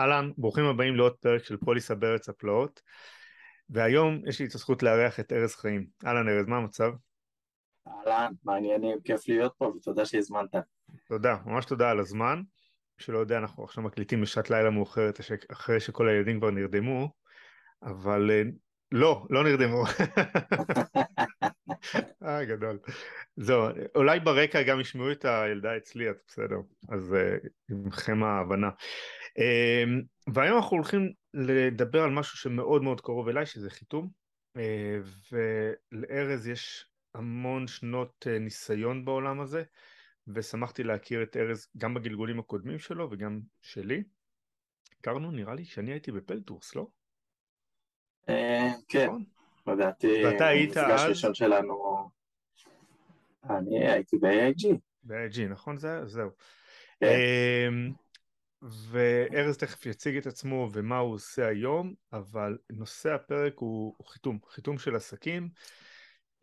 אהלן, ברוכים הבאים לעוד פרק של פוליסה בארץ הפלאות והיום יש לי את הזכות לארח את ארז חיים. אהלן ארז, מה המצב? אהלן, מעניינים, כיף להיות פה ותודה שהזמנת. תודה, ממש תודה על הזמן. מי שלא יודע, אנחנו עכשיו מקליטים בשעת לילה מאוחרת אחרי שכל הילדים כבר נרדמו, אבל אה, לא, לא נרדמו. אה, גדול. זהו, אולי ברקע גם ישמעו את הילדה אצלי, אז בסדר, אז uh, עמכם ההבנה. Uh, והיום אנחנו הולכים לדבר על משהו שמאוד מאוד קרוב אליי, שזה חיתום, uh, ולארז יש המון שנות uh, ניסיון בעולם הזה, ושמחתי להכיר את ארז גם בגלגולים הקודמים שלו וגם שלי. הכרנו נראה לי שאני הייתי בפלטורס, לא? כן, נכון. לדעתי. המפגש הראשון שלנו, אני הייתי ב-AIG. ב-AIG, נכון? זה, זהו. כן. אמ, וארז תכף יציג את עצמו ומה הוא עושה היום, אבל נושא הפרק הוא, הוא חיתום, חיתום של עסקים.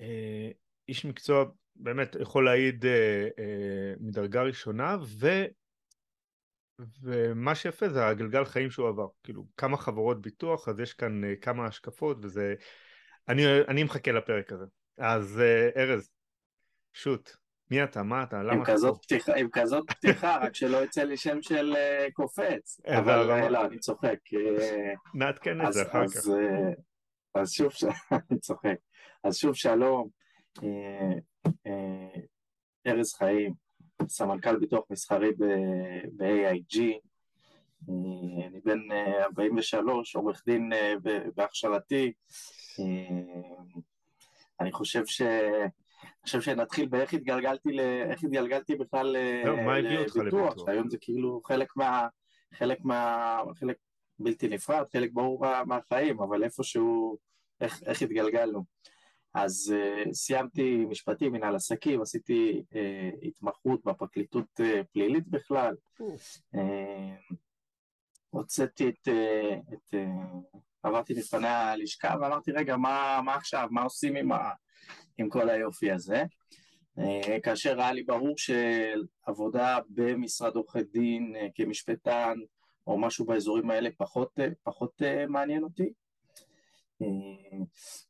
אה, איש מקצוע באמת יכול להעיד אה, אה, מדרגה ראשונה. ומה שיפה זה הגלגל חיים שהוא עבר, כאילו כמה חברות ביטוח, אז יש כאן uh, כמה השקפות וזה, אני, אני מחכה לפרק הזה. אז uh, ארז, שוט, מי אתה, מה אתה, למה עם כזאת פתיחה, עם כזאת פתיחה, רק שלא יצא לי שם של uh, קופץ, אבל לא, אני צוחק. נעדכן את זה אחר כך. אז שוב, אני צוחק. אז שוב שלום, ארז חיים, סמנכ"ל ביטוח מסחרי ב-AIG, אני בן 43, עורך דין בהכשרתי, אני חושב ש... אני חושב שנתחיל באיך התגלגלתי, ל... איך התגלגלתי בכלל לא, לביטוח, שהיום זה כאילו חלק מה... חלק מה... חלק בלתי נפרד, חלק ברור מהחיים, אבל איפשהו, איך, איך התגלגלנו. אז uh, סיימתי משפטים, מנהל עסקים, עשיתי uh, התמחות בפרקליטות uh, פלילית בכלל. הוצאתי את, את עברתי לפני הלשכה ואמרתי, רגע, מה, מה עכשיו, מה עושים עם, ה, עם כל היופי הזה? כאשר היה לי ברור שעבודה במשרד עורכי דין כמשפטן או משהו באזורים האלה פחות, פחות מעניין אותי. אה,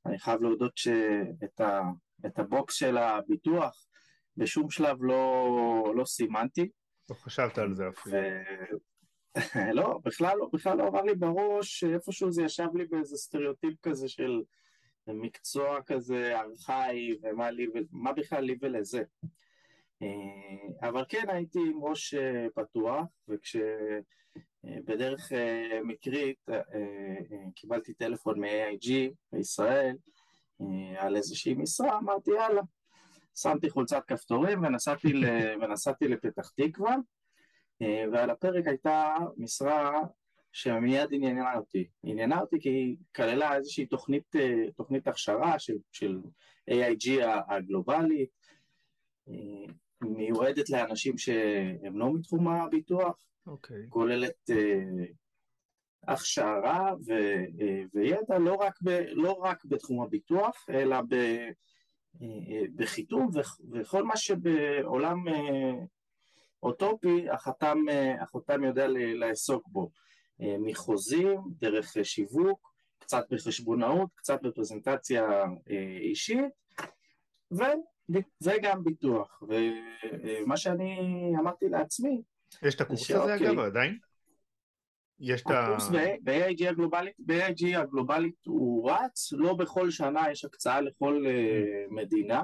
אני חייב להודות שאת ה, את ה box של הביטוח בשום שלב לא, לא סימנתי. לא חשבת על זה אפילו. לא, בכלל לא, בכלל לא עבר לי בראש, איפשהו זה ישב לי באיזה סטריאוטיפ כזה של מקצוע כזה ארכאי, ומה לי, מה בכלל לי ולזה. אה, אבל כן הייתי עם ראש אה, פתוח, וכש... בדרך אה, מקרית אה, אה, קיבלתי טלפון מ-AIG בישראל על איזושהי משרה, אמרתי יאללה, שמתי חולצת כפתורים ונסעתי, ונסעתי לפתח תקווה ועל הפרק הייתה משרה שמיד עניינה אותי. עניינה אותי כי היא כללה איזושהי תוכנית, תוכנית הכשרה של, של AIG הגלובלית, מיועדת לאנשים שהם לא מתחום הביטוח. אוקיי. כוללת uh, הכשרה ו, uh, וידע לא רק, ב, לא רק בתחום הביטוח, אלא ב, uh, בחיתום וכל מה שבעולם אוטופי החתם, החותם יודע לעסוק בו, מחוזים, דרך שיווק, קצת בחשבונאות, קצת בפרזנטציה אישית ו, וגם ביטוח. ומה שאני אמרתי לעצמי, יש את הקורס הזה אגב עדיין? יש את ה... הקורס ב-AIG הגלובלית, ב-AIG הגלובלית הוא רץ, לא בכל שנה יש הקצאה לכל אה, מדינה.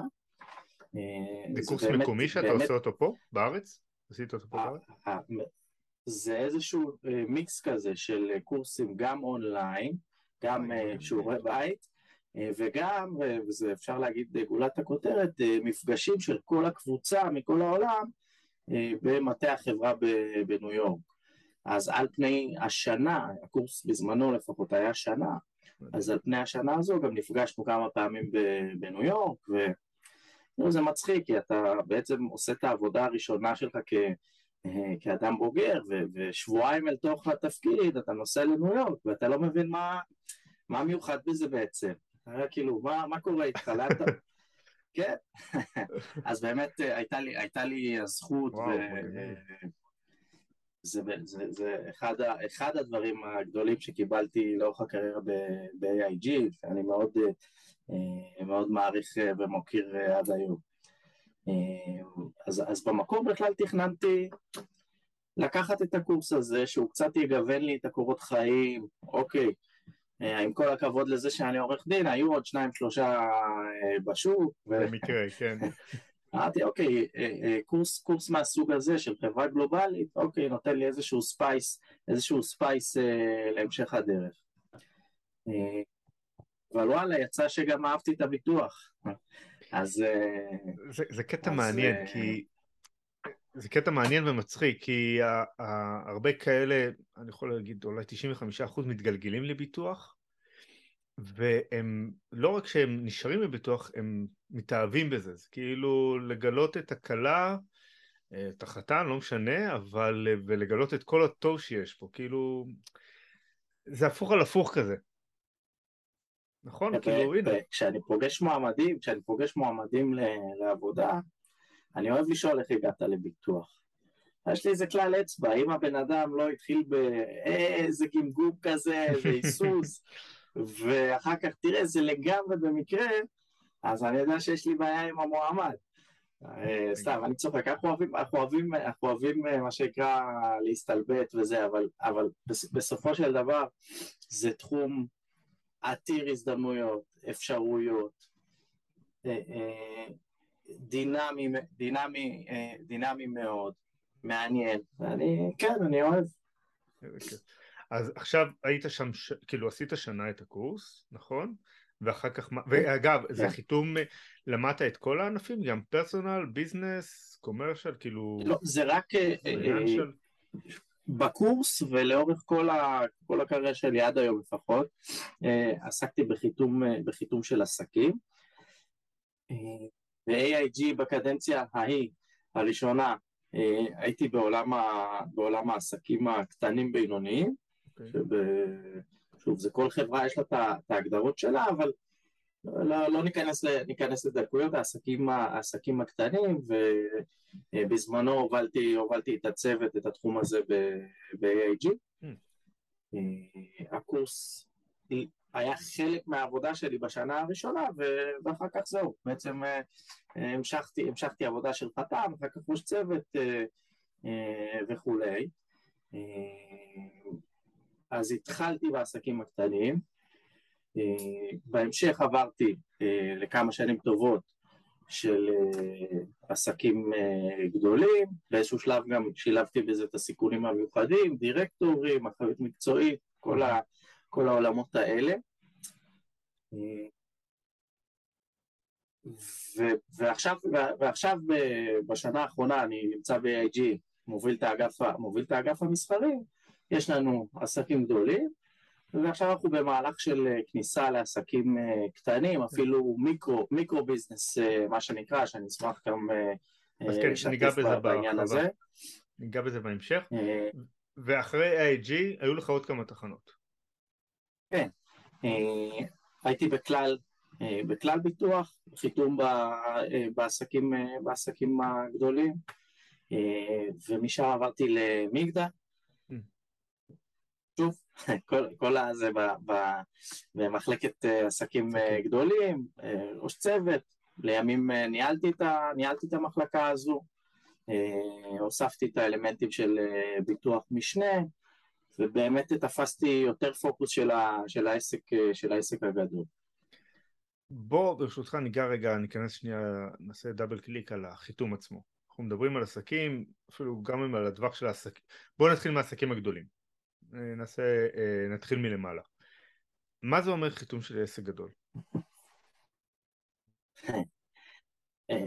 אה, זה קורס מקומי שאתה עושה אותו פה, בארץ? עשית אותו פה בארץ? זה איזשהו אה, מיקס כזה של קורסים גם אונליין, גם שיעורי בית, וגם, וזה אפשר להגיד גולת הכותרת, מפגשים של כל הקבוצה מכל העולם אה, במטה החברה בניו יורק. אז על פני השנה, הקורס בזמנו לפחות היה שנה, אז על פני השנה הזו גם נפגשנו כמה פעמים בניו יורק, וזה מצחיק, כי אתה בעצם עושה את העבודה הראשונה שלך כ... אה, כאדם בוגר, ו- ושבועיים אל תוך התפקיד אתה נוסע לניו יורק ואתה לא מבין מה, מה מיוחד בזה בעצם. כאילו, מה, מה קורה איתך? לאט כן. אז באמת אה, הייתה לי, הייתה לי הזכות, וואו, ו... זה, זה, זה אחד, אחד הדברים הגדולים שקיבלתי לאורך הקריירה ב-AIG, אני מאוד, אה, מאוד מעריך אה, ומוקיר עד היום. אז, אז במקור בכלל תכננתי לקחת את הקורס הזה, שהוא קצת יגוון לי את הקורות חיים, אוקיי, אה, עם כל הכבוד לזה שאני עורך דין, היו עוד שניים שלושה אה, בשוק. במקרה, כן. אמרתי, אוקיי, אה, קורס, קורס מהסוג הזה של חברה גלובלית, אוקיי, נותן לי איזשהו space, איזשהו space להמשך הדרך. אבל וואלה, יצא שגם אהבתי את הביטוח. אז... זה, זה קטע אז, מעניין, כי זה קטע מעניין ומצחיק, כי הרבה כאלה, אני יכול להגיד אולי 95% מתגלגלים לביטוח, והם, לא רק שהם נשארים בביטוח, הם מתאהבים בזה, זה כאילו לגלות את הכלה, את החתן, לא משנה, אבל, ולגלות את כל הטוב שיש פה, כאילו, זה הפוך על הפוך כזה. נכון? כאילו, הנה. כשאני פוגש מועמדים, כשאני פוגש מועמדים לעבודה, אני אוהב לשאול איך הגעת לביטוח. יש לי איזה כלל אצבע, אם הבן אדם לא התחיל באיזה גמגום כזה, איזה היסוס, ואחר כך תראה, זה לגמרי במקרה, אז אני יודע שיש לי בעיה עם המועמד. אה, סתם, אני צוחק, אנחנו אוהבים, אנחנו אוהבים, אנחנו אוהבים אה, מה שנקרא להסתלבט וזה, אבל, אבל בסופו של דבר זה תחום עתיר הזדמנויות, אפשרויות, אה, דינמי, דינמי, אה, דינמי מאוד, מעניין, ואני, כן, אני אוהב. אז עכשיו היית שם. כאילו עשית שנה את הקורס, נכון? ואחר כך, ואגב, זה כן. חיתום, למדת את כל הענפים? גם פרסונל, ביזנס, קומרשל, כאילו... לא, זה רק אה, אה. בקורס ולאורך כל, ה... כל הקריירה שלי עד היום לפחות, עסקתי בחיתום, בחיתום של עסקים. ב-AIG בקדנציה ההיא, הראשונה, אה, הייתי בעולם, ה, בעולם העסקים הקטנים בינוניים, okay. אוקיי. שב, שוב, זה כל חברה יש לה את ההגדרות שלה, אבל לא, לא ניכנס, ניכנס לדקויות, העסקים, העסקים הקטנים, ובזמנו הובלתי, הובלתי את הצוות, את התחום הזה ב-AIG. Mm. אה, הקורס היה חלק מהעבודה שלי בשנה הראשונה, ואחר כך זהו, בעצם אה, המשכתי, המשכתי עבודה של חתם, אחר כך ראש צוות אה, אה, וכולי. אז התחלתי בעסקים הקטנים, בהמשך עברתי לכמה שנים טובות של עסקים גדולים, באיזשהו שלב גם שילבתי בזה את הסיכונים המיוחדים, דירקטורים, אחריות מקצועית, כל, ה, כל העולמות האלה. ו- ועכשיו, ועכשיו בשנה האחרונה אני נמצא ב-AIG, מוביל את האגף, מוביל את האגף המסחרי, יש לנו עסקים גדולים, ועכשיו אנחנו במהלך של כניסה לעסקים אה, קטנים, אפילו מיקרו, מיקרו ביזנס, אה, מה שנקרא, שאני אשמח גם אה, לשתף כן, בעניין הזה. ניגע בזה בהמשך. ואחרי AIG היו לך עוד כמה תחנות. כן. הייתי בכלל, אה, בכלל ביטוח, חיתום אה, בעסקים, אה, בעסקים הגדולים, ומשם עברתי למגדל. Mm. שוב, כל, כל הזה במחלקת עסקים גדולים, ראש צוות, לימים ניהלתי את, ה, ניהלתי את המחלקה הזו, הוספתי את האלמנטים של ביטוח משנה, ובאמת תפסתי יותר פוקוס של, ה, של, העסק, של העסק הגדול. בוא ברשותך ניגע רגע, ניכנס שנייה, נעשה דאבל קליק על החיתום עצמו. אנחנו מדברים על עסקים, אפילו גם על הטווח של העסקים. בואו נתחיל מהעסקים הגדולים. אה, נעשה, אה, נתחיל מלמעלה. מה זה אומר חיתום של עסק גדול? אה,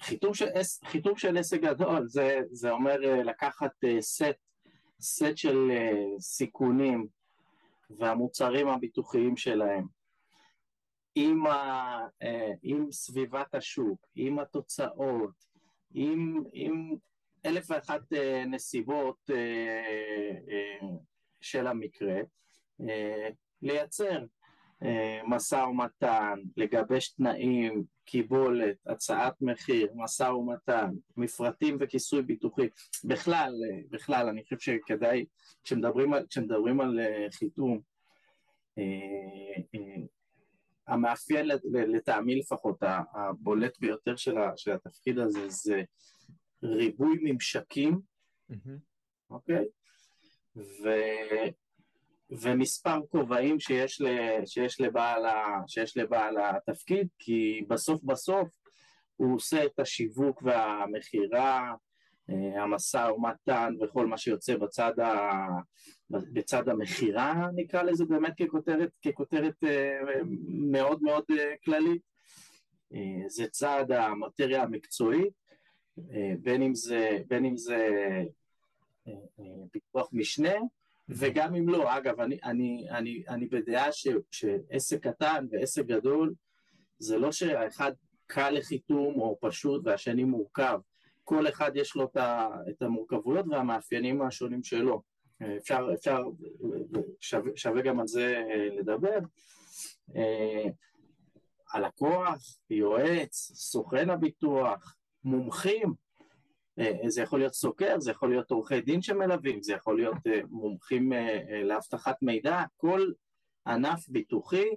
חיתום של, חיתום של עסק גדול זה, זה אומר לקחת סט סט של uh, סיכונים והמוצרים הביטוחיים שלהם. עם, ה, uh, עם סביבת השוק, עם התוצאות, עם, עם אלף ואחת uh, נסיבות של המקרה, לייצר אה, משא ומתן, לגבש תנאים, קיבולת, הצעת מחיר, משא ומתן, מפרטים וכיסוי ביטוחי. בכלל, אה, בכלל, אני חושב שכדאי, כשמדברים על, כשמדברים על אה, חיתום, המאפיין לטעמי לפחות, הבולט ביותר של, התפקיד הזה זה ריבוי ממשקים, אוקיי? Mm-hmm. Okay? ומספר כובעים שיש, שיש, שיש לבעל התפקיד, כי בסוף בסוף הוא עושה את השיווק והמכירה, אה, המשא ומתן וכל מה שיוצא בצד, ה... בצד המכירה, נקרא לזה באמת ככותרת, ככותרת אה, מאוד מאוד אה, כללית. זה צד המטריה המקצועית, בין אם זה, בין אם זה פיתוח משנה, וגם אם לא, אגב, אני, אני, אני, אני בדעה ש, שעסק קטן ועסק גדול זה לא שהאחד קל לחיתום או פשוט והשני מורכב, כל אחד יש לו את המורכבויות והמאפיינים השונים שלו. אפשר, אפשר, שווה, שווה גם על זה אה, לדבר. אה, הלקוח, יועץ, סוכן הביטוח, מומחים, זה יכול להיות סוקר, זה יכול להיות עורכי דין שמלווים, זה יכול להיות אה, מומחים אה, לאבטחת מידע, כל ענף ביטוחי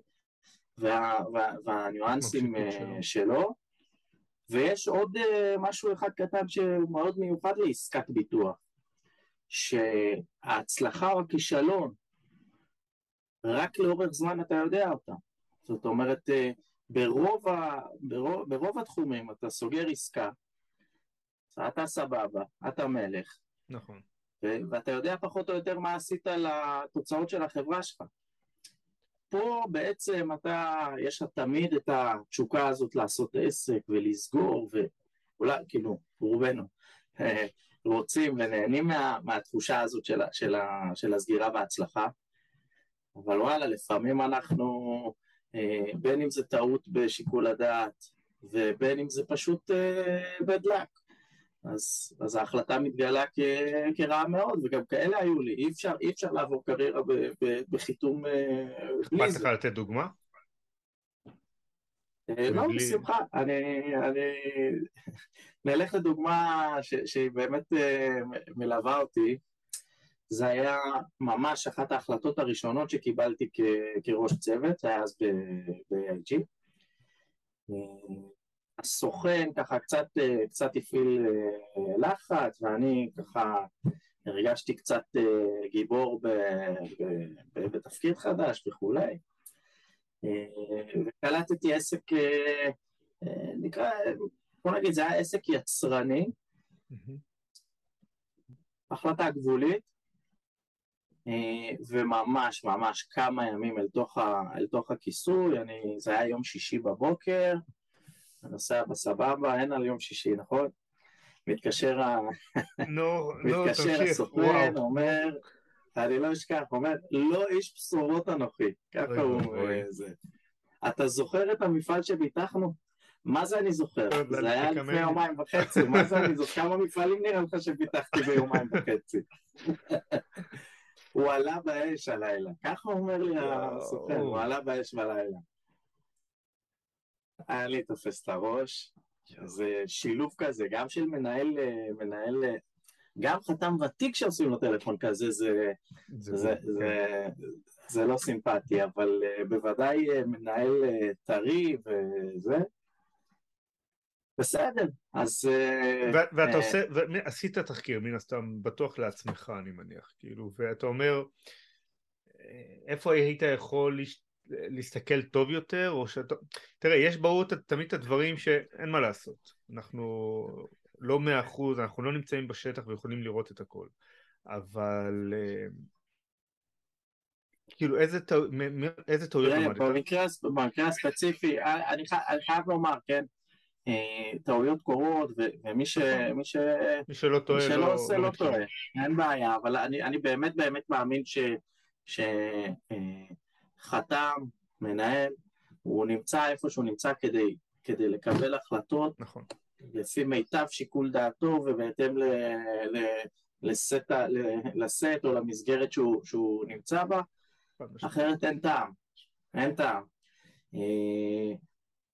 וה, וה, והניואנסים שלו. ויש עוד משהו אחד קטן שמאוד מיוחד לעסקת ביטוח, שההצלחה או הכישלון, רק לאורך זמן אתה יודע אותה. זאת אומרת, ברוב, ה, ברוב, ברוב התחומים אתה סוגר עסקה, אתה סבבה, אתה מלך. נכון. ו- ואתה יודע פחות או יותר מה עשית לתוצאות של החברה שלך. פה בעצם אתה, יש לך תמיד את התשוקה הזאת לעשות עסק ולסגור, ואולי, כאילו, רובנו רוצים ונהנים מה, מהתחושה הזאת של, של, של הסגירה וההצלחה, אבל וואלה, לפעמים אנחנו, אה, בין אם זה טעות בשיקול הדעת, ובין אם זה פשוט אה, bad luck. אז, אז ההחלטה מתגלה כ, כרעה מאוד, וגם כאלה היו לי, אי אפשר, אי אפשר לעבור קריירה ב, ב, בחיתום אה, בלי זה. אכפת לך לתת דוגמה? אה, לא, בשמחה. אני, אני... נלך לדוגמה ש, שהיא באמת אה, מלווה אותי. זה היה ממש אחת ההחלטות הראשונות שקיבלתי כ, כראש צוות, זה היה אז ב-IG. הסוכן ככה קצת, אה, קצת הפעיל אה, לחץ, ואני ככה הרגשתי קצת אה, גיבור ב, ב, ב, בתפקיד חדש וכולי. וקלטתי עסק, נקרא, בוא נגיד, זה היה עסק יצרני, החלטה גבולית, וממש ממש כמה ימים אל תוך, ה, אל תוך הכיסוי, אני, זה היה יום שישי בבוקר, נוסע בסבבה, אין על יום שישי, נכון? מתקשר, ה... נו, מתקשר הסוכן, אומר, אני לא אשכח, אומר, לא איש בשורות אנוכי, ככה הוא אומר זה. אתה זוכר את המפעל שביטחנו? מה זה אני זוכר? זה היה לפני יומיים וחצי, מה זה אני זוכר? כמה מפעלים נראה לך שביטחתי ביומיים וחצי? הוא עלה באש הלילה, ככה אומר לי הסוכן, הוא עלה באש בלילה. היה לי תופס את הראש, זה שילוב כזה, גם של מנהל, מנהל, גם חתם ותיק שעושים לו טלפון כזה, זה, זה, זה, זה, זה לא סימפטי, אבל אה, בוודאי אה, מנהל אה, טרי וזה, בסדר, אז... ואתה עושה, עשית תחקיר מן הסתם בטוח לעצמך אני מניח, כאילו, ואתה אומר, איפה היית יכול להסתכל טוב יותר, או שאתה... תראה, יש ברור תמיד את הדברים שאין מה לעשות. אנחנו לא מאה אחוז, אנחנו לא נמצאים בשטח ויכולים לראות את הכל. אבל... אה, כאילו, איזה, טע... איזה טעויות למדת? במקרה, במקרה הספציפי, אה, אני, אני חייב לומר, כן, אה, טעויות קורות, ומי ש, נכון. מי ש, מי שלא טועה, מי שלא לא, עושה לא, לא טועה, אין בעיה, אבל אני, אני באמת באמת מאמין ש... ש חתם, מנהל, הוא נמצא איפה שהוא נמצא כדי, כדי לקבל החלטות נכון. לפי מיטב שיקול דעתו ובהתאם ל, ל, לסט, לסט או למסגרת שהוא, שהוא נמצא בה, אחרת אין טעם. אין טעם. אה,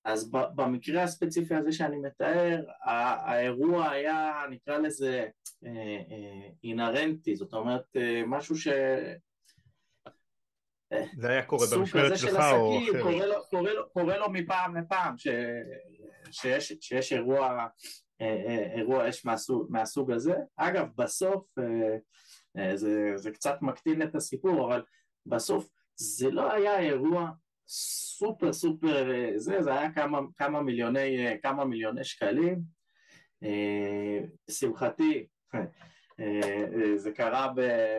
אז במקרה הספציפי הזה שאני מתאר, האירוע היה, נקרא לזה, אינהרנטי, זאת אומרת, משהו ש... זה היה קורה במשמרת שלך או אחרת? קורה לו, קורה, לו, קורה לו מפעם לפעם, ש, שיש, שיש אירוע, אירוע אש מהסוג, מהסוג הזה. אגב, בסוף, זה, זה קצת מקטין את הסיפור, אבל בסוף זה לא היה אירוע סופר סופר זה, זה היה כמה, כמה, מיליוני, כמה מיליוני שקלים. לשמחתי, זה קרה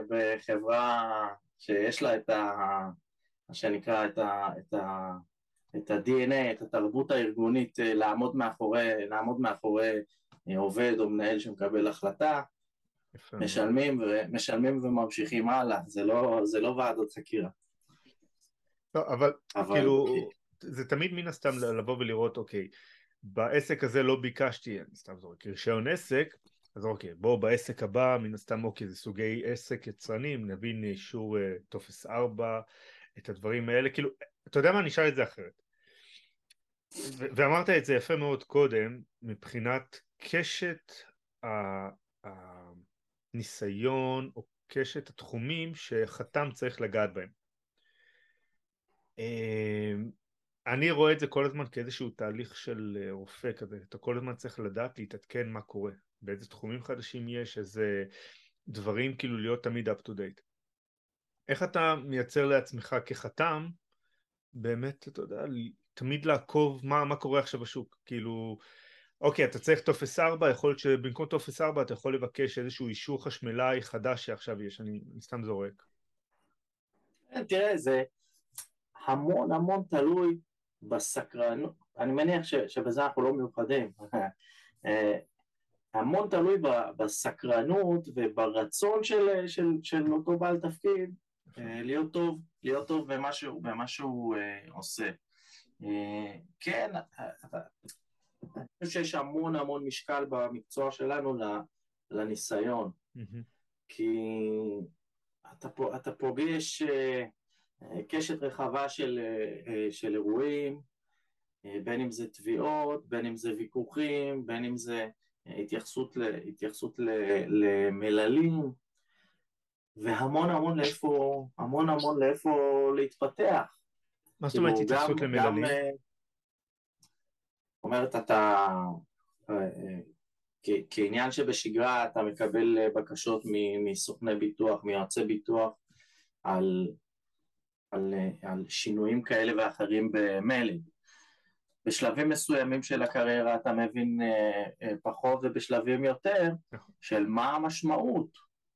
בחברה שיש לה את ה... מה שנקרא את ה... את ה... את ה-DNA, את התרבות הארגונית, לעמוד מאחורי, לעמוד מאחורי עובד או מנהל שמקבל החלטה, משלמים, ו... משלמים וממשיכים הלאה, זה לא, זה לא ועדות חקירה. לא, אבל, אבל כאילו, זה תמיד מן הסתם לבוא ולראות, אוקיי, בעסק הזה לא ביקשתי, אני סתם זורק, רישיון עסק, אז אוקיי, בואו בעסק הבא, מן הסתם, אוקיי, זה סוגי עסק יצרנים, נבין אישור uh, טופס 4, את הדברים האלה, כאילו, אתה יודע מה, אני אשאל את זה אחרת. ואמרת את זה יפה מאוד קודם, מבחינת קשת הניסיון או קשת התחומים שחתם צריך לגעת בהם. אמ, אני רואה את זה כל הזמן כאיזשהו תהליך של אה, רופא כזה, אתה כל הזמן צריך לדעת להתעדכן מה קורה, באיזה תחומים חדשים יש, איזה דברים כאילו להיות תמיד up to date. איך אתה מייצר לעצמך כחתם, באמת, אתה יודע, תמיד לעקוב מה, מה קורה עכשיו בשוק, כאילו, אוקיי, אתה צריך טופס 4, יכול להיות שבמקום טופס 4 אתה יכול לבקש איזשהו אישור חשמלאי חדש שעכשיו יש, אני, סתם זורק. תראה, זה המון המון תלוי בסקרנות, אני מניח ש, שבזה אנחנו לא מיוחדים, אה, המון תלוי בסקרנות וברצון של, של, של אותו בעל תפקיד אה, להיות טוב, להיות טוב במה שהוא, במה שהוא uh, עושה. Uh, כן, אני חושב שיש המון המון משקל במקצוע שלנו לניסיון. כי אתה, אתה פוגש קשת רחבה של, של אירועים, בין אם זה תביעות, בין אם זה ויכוחים, בין אם זה התייחסות, ל, התייחסות ל, למללים, והמון המון לאיפה, המון המון לאיפה להתפתח. מה זאת אומרת כאילו, התייחסות למללים? אומרת, אתה, אה, אה, כעניין שבשגרה אתה מקבל אה, בקשות מסוכני ביטוח, מיועצי ביטוח, על, על, על שינויים כאלה ואחרים במיילים. בשלבים מסוימים של הקריירה אתה מבין פחות ובשלבים יותר נכון. של מה המשמעות.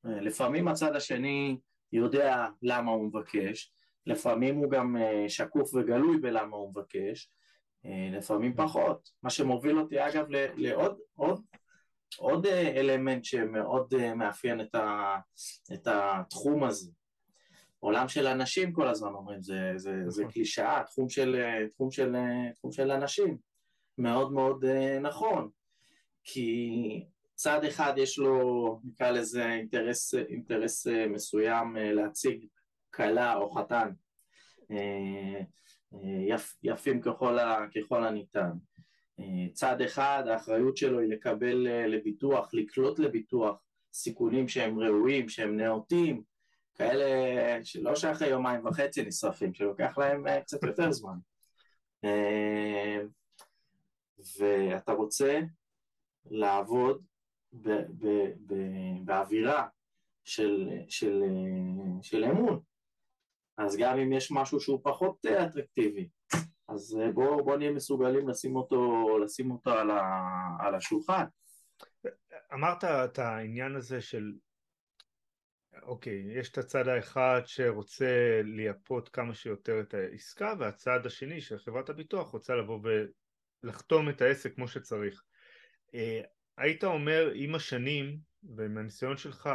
לפעמים הצד השני יודע למה הוא מבקש, לפעמים הוא גם שקוף וגלוי בלמה הוא מבקש, אה, לפעמים פחות, מה שמוביל אותי אגב לעוד עוד, עוד אה, אלמנט שמאוד אה, מאפיין את, ה, את התחום הזה. עולם של אנשים כל הזמן אומרים, זה, זה, זה נכון. קלישאה, תחום של, תחום, של, תחום של אנשים, מאוד מאוד נכון, כי צד אחד יש לו, נקרא לזה, אינטרס, אינטרס מסוים להציג כלה או חתן יפ, יפים ככל, ה, ככל הניתן. צד אחד, האחריות שלו היא לקבל אה, לביטוח, לקלוט לביטוח סיכונים שהם ראויים, שהם נאותים, כאלה שלא שאחרי יומיים וחצי נשרפים, שלוקח להם אה, קצת יותר זמן. אה, ואתה רוצה לעבוד ב, ב, ב, באווירה של, של, של אמון, אז גם אם יש משהו שהוא פחות אה, אטרקטיבי, אז אה, בואו בוא נהיה מסוגלים לשים אותו, לשים אותו על, ה, על השולחן. אמרת את העניין הזה של, אוקיי, יש את הצד האחד שרוצה לייפות כמה שיותר את העסקה, והצד השני של חברת הביטוח רוצה לבוא ולחתום את העסק כמו שצריך. אה, היית אומר עם השנים, ומהניסיון שלך,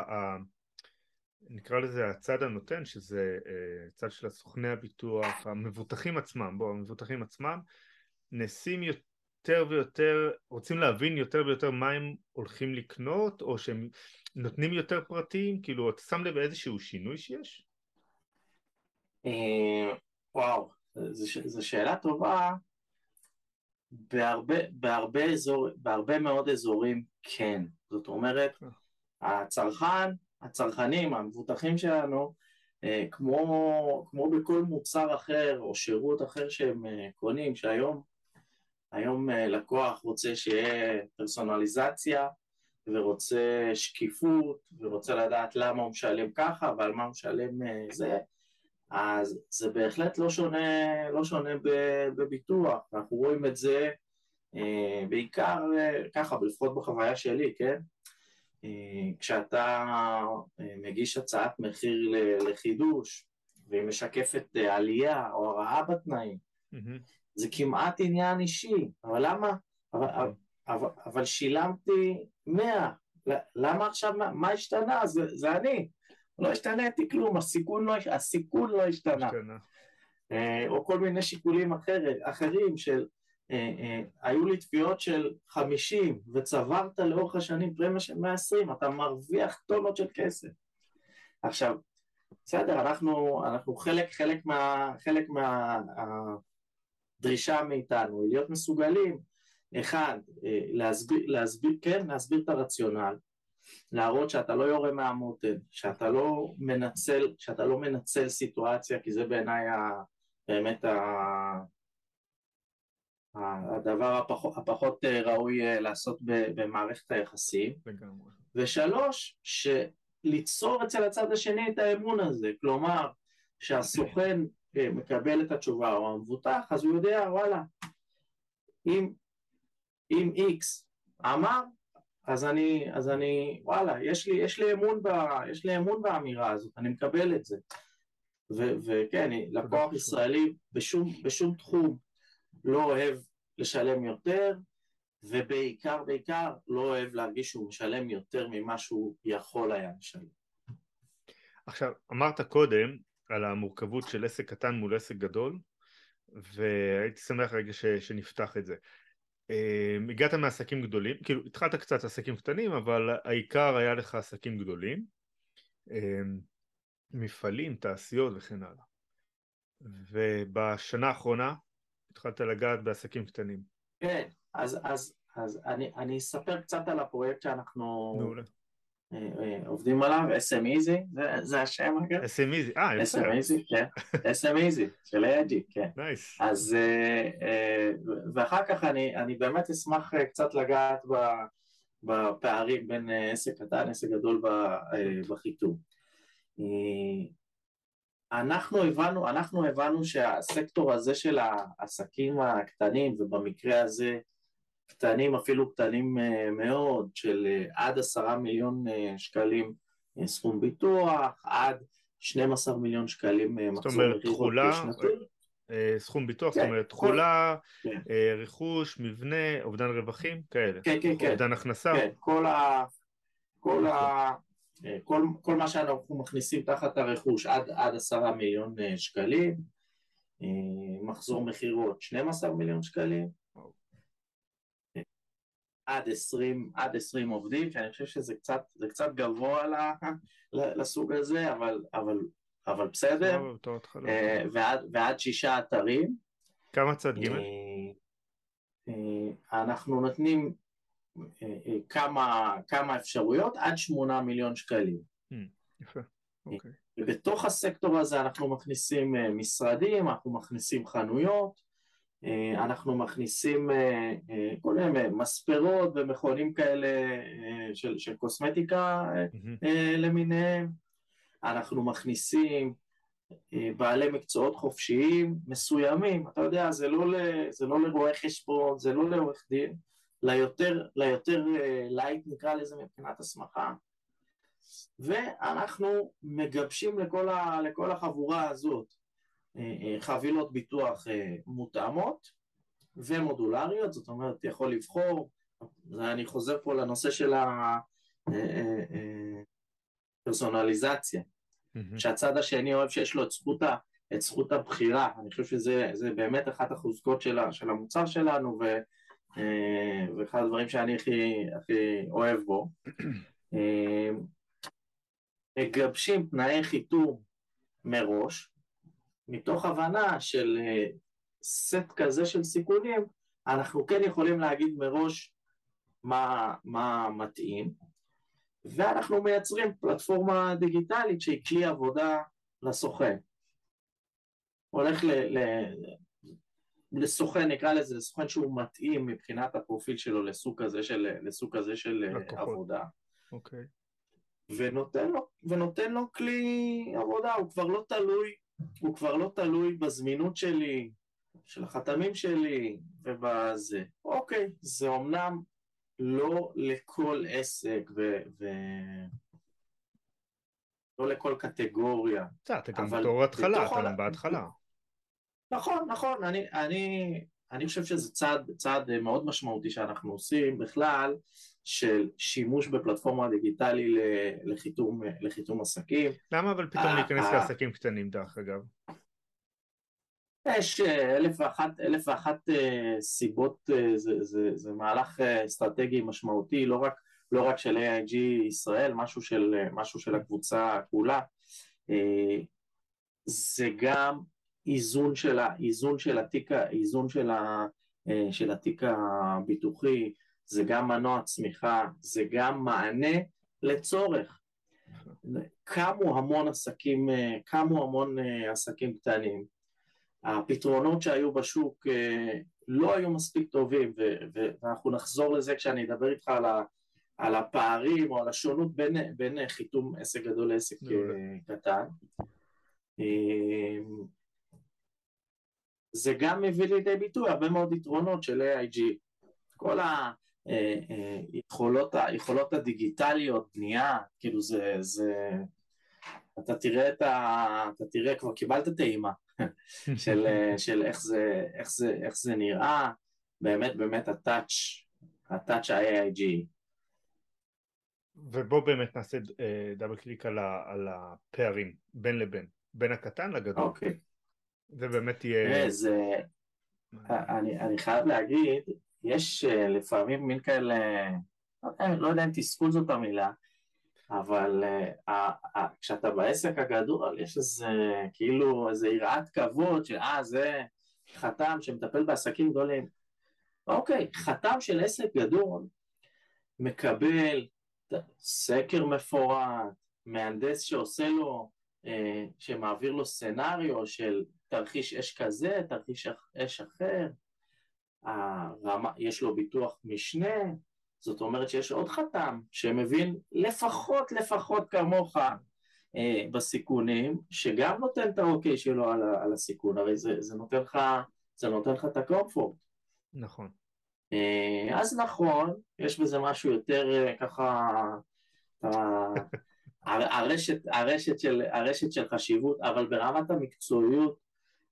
נקרא לזה הצד הנותן, שזה אה, צד של הסוכני הביטוח, המבוטחים עצמם, בואו, המבוטחים עצמם, נעשים יותר ויותר, רוצים להבין יותר ויותר מה הם הולכים לקנות, או שהם נותנים יותר פרטים, כאילו, אתה שם לב איזשהו שינוי שיש? אה, וואו, זו שאלה טובה. בהרבה, בהרבה, אזור, בהרבה מאוד אזורים כן. זאת אומרת, הצרכן, הצרכנים, המבוטחים שלנו, אה, כמו, כמו בכל מוצר אחר או שירות אחר שהם אה, קונים, שהיום היום אה, לקוח רוצה שיהיה פרסונליזציה ורוצה שקיפות ורוצה לדעת למה הוא משלם ככה ועל מה הוא משלם זה, אז זה בהחלט לא שונה, לא שונה בביטוח, אנחנו רואים את זה בעיקר ככה, לפחות בחוויה שלי, כן? כשאתה מגיש הצעת מחיר לחידוש והיא משקפת עלייה או הרעה בתנאים, mm-hmm. זה כמעט עניין אישי, אבל למה? אבל, אבל, אבל שילמתי מאה, למה עכשיו, מה, השתנה? זה, זה אני, לא השתנתי כלום, הסיכון לא, הסיכון לא השתנה. השתנה. או כל מיני שיקולים אחר, אחרים של אה, אה, היו לי תביעות של 50 וצברת לאורך השנים פרמיה של 120, אתה מרוויח טונות של כסף. עכשיו, בסדר, אנחנו, אנחנו חלק, חלק מה... חלק מה... הדרישה מאיתנו היא להיות מסוגלים, אחד, אה, להסביר, להסביר, כן, להסביר את הרציונל, להראות שאתה לא יורה מהמותן, שאתה לא מנצל, שאתה לא מנצל סיטואציה, כי זה בעיניי באמת ה... הדבר הפחות, הפחות אה, ראוי אה, לעשות במערכת היחסים. לגמרי. ושלוש, שליצור אצל הצד השני את האמון הזה, כלומר, שהסוכן מקבל את התשובה או המבוטח, אז הוא יודע, וואלה, אם, אם איקס אמר, אז אני, אז אני, וואלה, יש לי, יש לי, אמון, ב, יש לי אמון באמירה הזאת, אני מקבל את זה. ו, וכן, לקוח ישראלי בשום, בשום תחום לא אוהב לשלם יותר, ובעיקר, בעיקר, לא אוהב להרגיש שהוא משלם יותר ממה שהוא יכול היה לשלם. עכשיו, אמרת קודם על המורכבות של עסק קטן מול עסק גדול, והייתי שמח רגע ש, שנפתח את זה. Um, הגעת מעסקים גדולים, כאילו התחלת קצת עסקים קטנים, אבל העיקר היה לך עסקים גדולים, um, מפעלים, תעשיות וכן הלאה. ובשנה האחרונה התחלת לגעת בעסקים קטנים. כן, אז, אז, אז אני, אני אספר קצת על הפרויקט שאנחנו אה, עובדים עליו, SM Easy, זה, זה השם אגב? SM Easy, אה, יפה. SM Easy, כן, SM Easy, של AIG, כן. nice. אז, אה, ואחר כך אני, אני באמת אשמח קצת לגעת בפערים בין עסק קטן, עסק גדול בחיתום. אנחנו הבנו, אנחנו הבנו שהסקטור הזה של העסקים הקטנים, ובמקרה הזה קטנים, אפילו קטנים אה, מאוד, של אה, עד עשרה מיליון אה, שקלים סכום ביטוח, עד 12 מיליון שקלים מחזור מכירות שנתי. סכום ביטוח, כן, זאת אומרת תכולה, כן. רכוש, מבנה, אובדן רווחים, כאלה. כן, כן, כן. אובדן הכנסה. כן, כל ה... כל ה... כל, כל מה שאנחנו מכניסים תחת הרכוש עד, עד עשרה מיליון שקלים, מחזור מכירות 12 מיליון שקלים, עד 20, עד 20 עובדים, שאני חושב שזה קצת, קצת גבוה לסוג הזה, אבל, אבל, אבל בסדר, אה, ועד, ועד שישה אתרים. כמה צד ג'? אנחנו נותנים אה, אה, כמה, כמה אפשרויות עד שמונה מיליון שקלים. יפה, אוקיי. ובתוך הסקטור הזה אנחנו מכניסים משרדים, אנחנו מכניסים חנויות, אנחנו מכניסים כל מיני מספרות ומכונים כאלה של, של קוסמטיקה mm-hmm. למיניהם, אנחנו מכניסים בעלי מקצועות חופשיים מסוימים, אתה יודע, זה לא, ל, זה לא לרואה חשבון, זה לא לעורך דין, ליותר, ליותר לייט אה, נקרא לזה מבחינת הסמכה. ואנחנו מגבשים לכל, ה, לכל החבורה הזאת אה, אה, חבילות ביטוח מותאמות ומודולריות, זאת אומרת, יכול לבחור, אני חוזר פה לנושא של הפרסונליזציה, mm-hmm. שהצד השני אוהב שיש לו את זכות, את זכות הבחירה, אני חושב שזה באמת אחת החוזקות של, של המוצר שלנו, ו, אה, ואחד הדברים שאני הכי, הכי אוהב בו. אה, מגבשים תנאי חיתום מראש, מתוך הבנה של אה, סט כזה של סיכונים, אנחנו כן יכולים להגיד מראש מה, מה מתאים, ואנחנו מייצרים פלטפורמה דיגיטלית שהיא כלי עבודה לסוכן. הולך ל, ל, לסוכן, נקרא לזה, לסוכן שהוא מתאים מבחינת הפרופיל שלו לסוג כזה של, לסוג כזה של לקוחות. עבודה. אוקיי. Okay. ונותן לו, ונותן לו כלי עבודה, הוא כבר לא תלוי, הוא כבר לא תלוי בזמינות שלי, של החתמים שלי ובזה. אוקיי, זה אומנם לא לכל עסק ו... ו... לא לכל קטגוריה. אתה גם בתור התחלה, אתה גם בהתחלה. נכון, נכון, אני, אני, אני חושב שזה צעד, צעד מאוד משמעותי שאנחנו עושים בכלל, של שימוש בפלטפורמה דיגיטלי לחיתום, לחיתום עסקים. למה אבל פתאום להיכנס לעסקים קטנים דרך אגב? יש אה, אלף ואחת, אלף ואחת סיבות, זה, זה, זה מהלך אסטרטגי משמעותי, לא רק, לא רק של AIG ישראל, משהו של, משהו של הקבוצה כולה. זה גם איזון של, איזון של התיק, איזון של, של התיק הביטוחי, זה גם מנוע צמיחה, זה גם מענה לצורך. קמו המון עסקים, קמו המון עסקים קטנים, הפתרונות שהיו בשוק אה, לא היו מספיק טובים, ואנחנו נחזור לזה כשאני אדבר איתך על, ה, על הפערים או על השונות בין, בין חיתום עסק גדול לעסק אה, קטן. אה, זה גם מביא לידי ביטוי הרבה מאוד יתרונות של AIG. כל היכולות, היכולות הדיגיטליות, בנייה, כאילו זה, זה, אתה תראה את ה... אתה תראה, כבר קיבלת טעימה של, של איך, זה, איך, זה, איך זה נראה, באמת באמת הטאץ', הטאץ' ה-AIG. ובוא באמת נעשה דאבל קליק על, ה, על הפערים בין לבין, בין הקטן לגדול. אוקיי. זה באמת יהיה... זה... אני, אני חייב להגיד, יש אה, לפעמים מין כאלה, לא, לא יודע אם תסכול זאת המילה, אבל uh, כשאתה בעסק הגדול יש איזה כאילו איזה יראת כבוד של אה זה חתם שמטפל בעסקים גדולים. אוקיי, חתם של עסק גדול מקבל סקר מפורט, מהנדס שעושה לו, uh, שמעביר לו סצנריו של תרחיש אש כזה, תרחיש אש אחר, הרמה, יש לו ביטוח משנה, זאת אומרת שיש עוד חתם שמבין לפחות לפחות כמוך אה, בסיכונים, שגם נותן את האוקיי שלו על, על הסיכון, הרי זה, זה נותן לך, זה נותן לך את הקומפורט. נכון. אה, אז נכון, יש בזה משהו יותר אה, ככה, הרשת, הרשת, של, הרשת של חשיבות, אבל ברמת המקצועיות,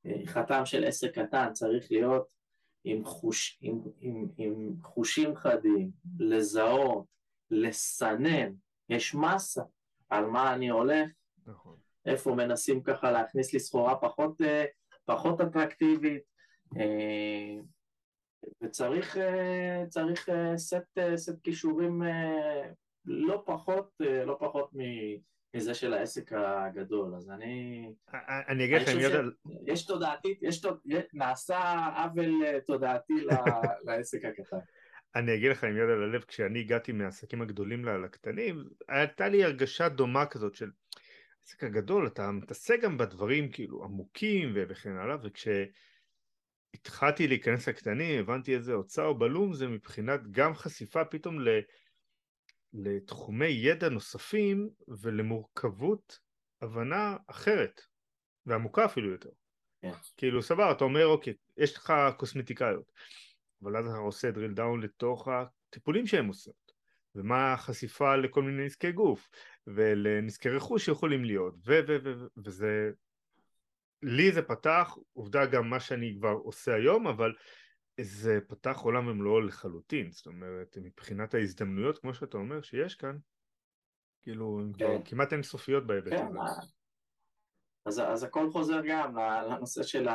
אה, חתם של עסק קטן צריך להיות עם, חוש, עם, עם, עם חושים חדים, לזהות, לסנן, יש מסה על מה אני הולך, נכון. איפה מנסים ככה להכניס לי סחורה פחות, אה, פחות אטרקטיבית, אה, וצריך אה, צריך סט, סט כישורים לא פחות, לא פחות מזה של העסק הגדול, אז אני... אני אגיד לך עם יד על... יש תודעתית, יש תוד... נעשה עוול אה, תודעתי לעסק הקטן. אני אגיד לך עם יד על הלב, כשאני הגעתי מהעסקים הגדולים לקטנים, הייתה לי הרגשה דומה כזאת של העסק הגדול, אתה מתעסק גם בדברים כאילו עמוקים וכן הלאה, וכשהתחלתי להיכנס לקטנים, הבנתי איזה אוצר בלום זה מבחינת גם חשיפה פתאום ל... לתחומי ידע נוספים ולמורכבות הבנה אחרת ועמוקה אפילו יותר. Yeah. כן. כאילו סבבה, אתה אומר אוקיי, יש לך קוסמטיקאיות, אבל אז אתה עושה drill down לתוך הטיפולים שהם עושות, ומה החשיפה לכל מיני נזקי גוף, ולנזקי רכוש שיכולים להיות, ו... ו... ו... וזה... לי זה פתח, עובדה גם מה שאני כבר עושה היום, אבל זה פתח עולם ומלואו לחלוטין, זאת אומרת, מבחינת ההזדמנויות, כמו שאתה אומר, שיש כאן, כאילו, הן כן. כמעט אינסופיות בהיבט כן, הזה. אז, אז הכל חוזר גם לנושא של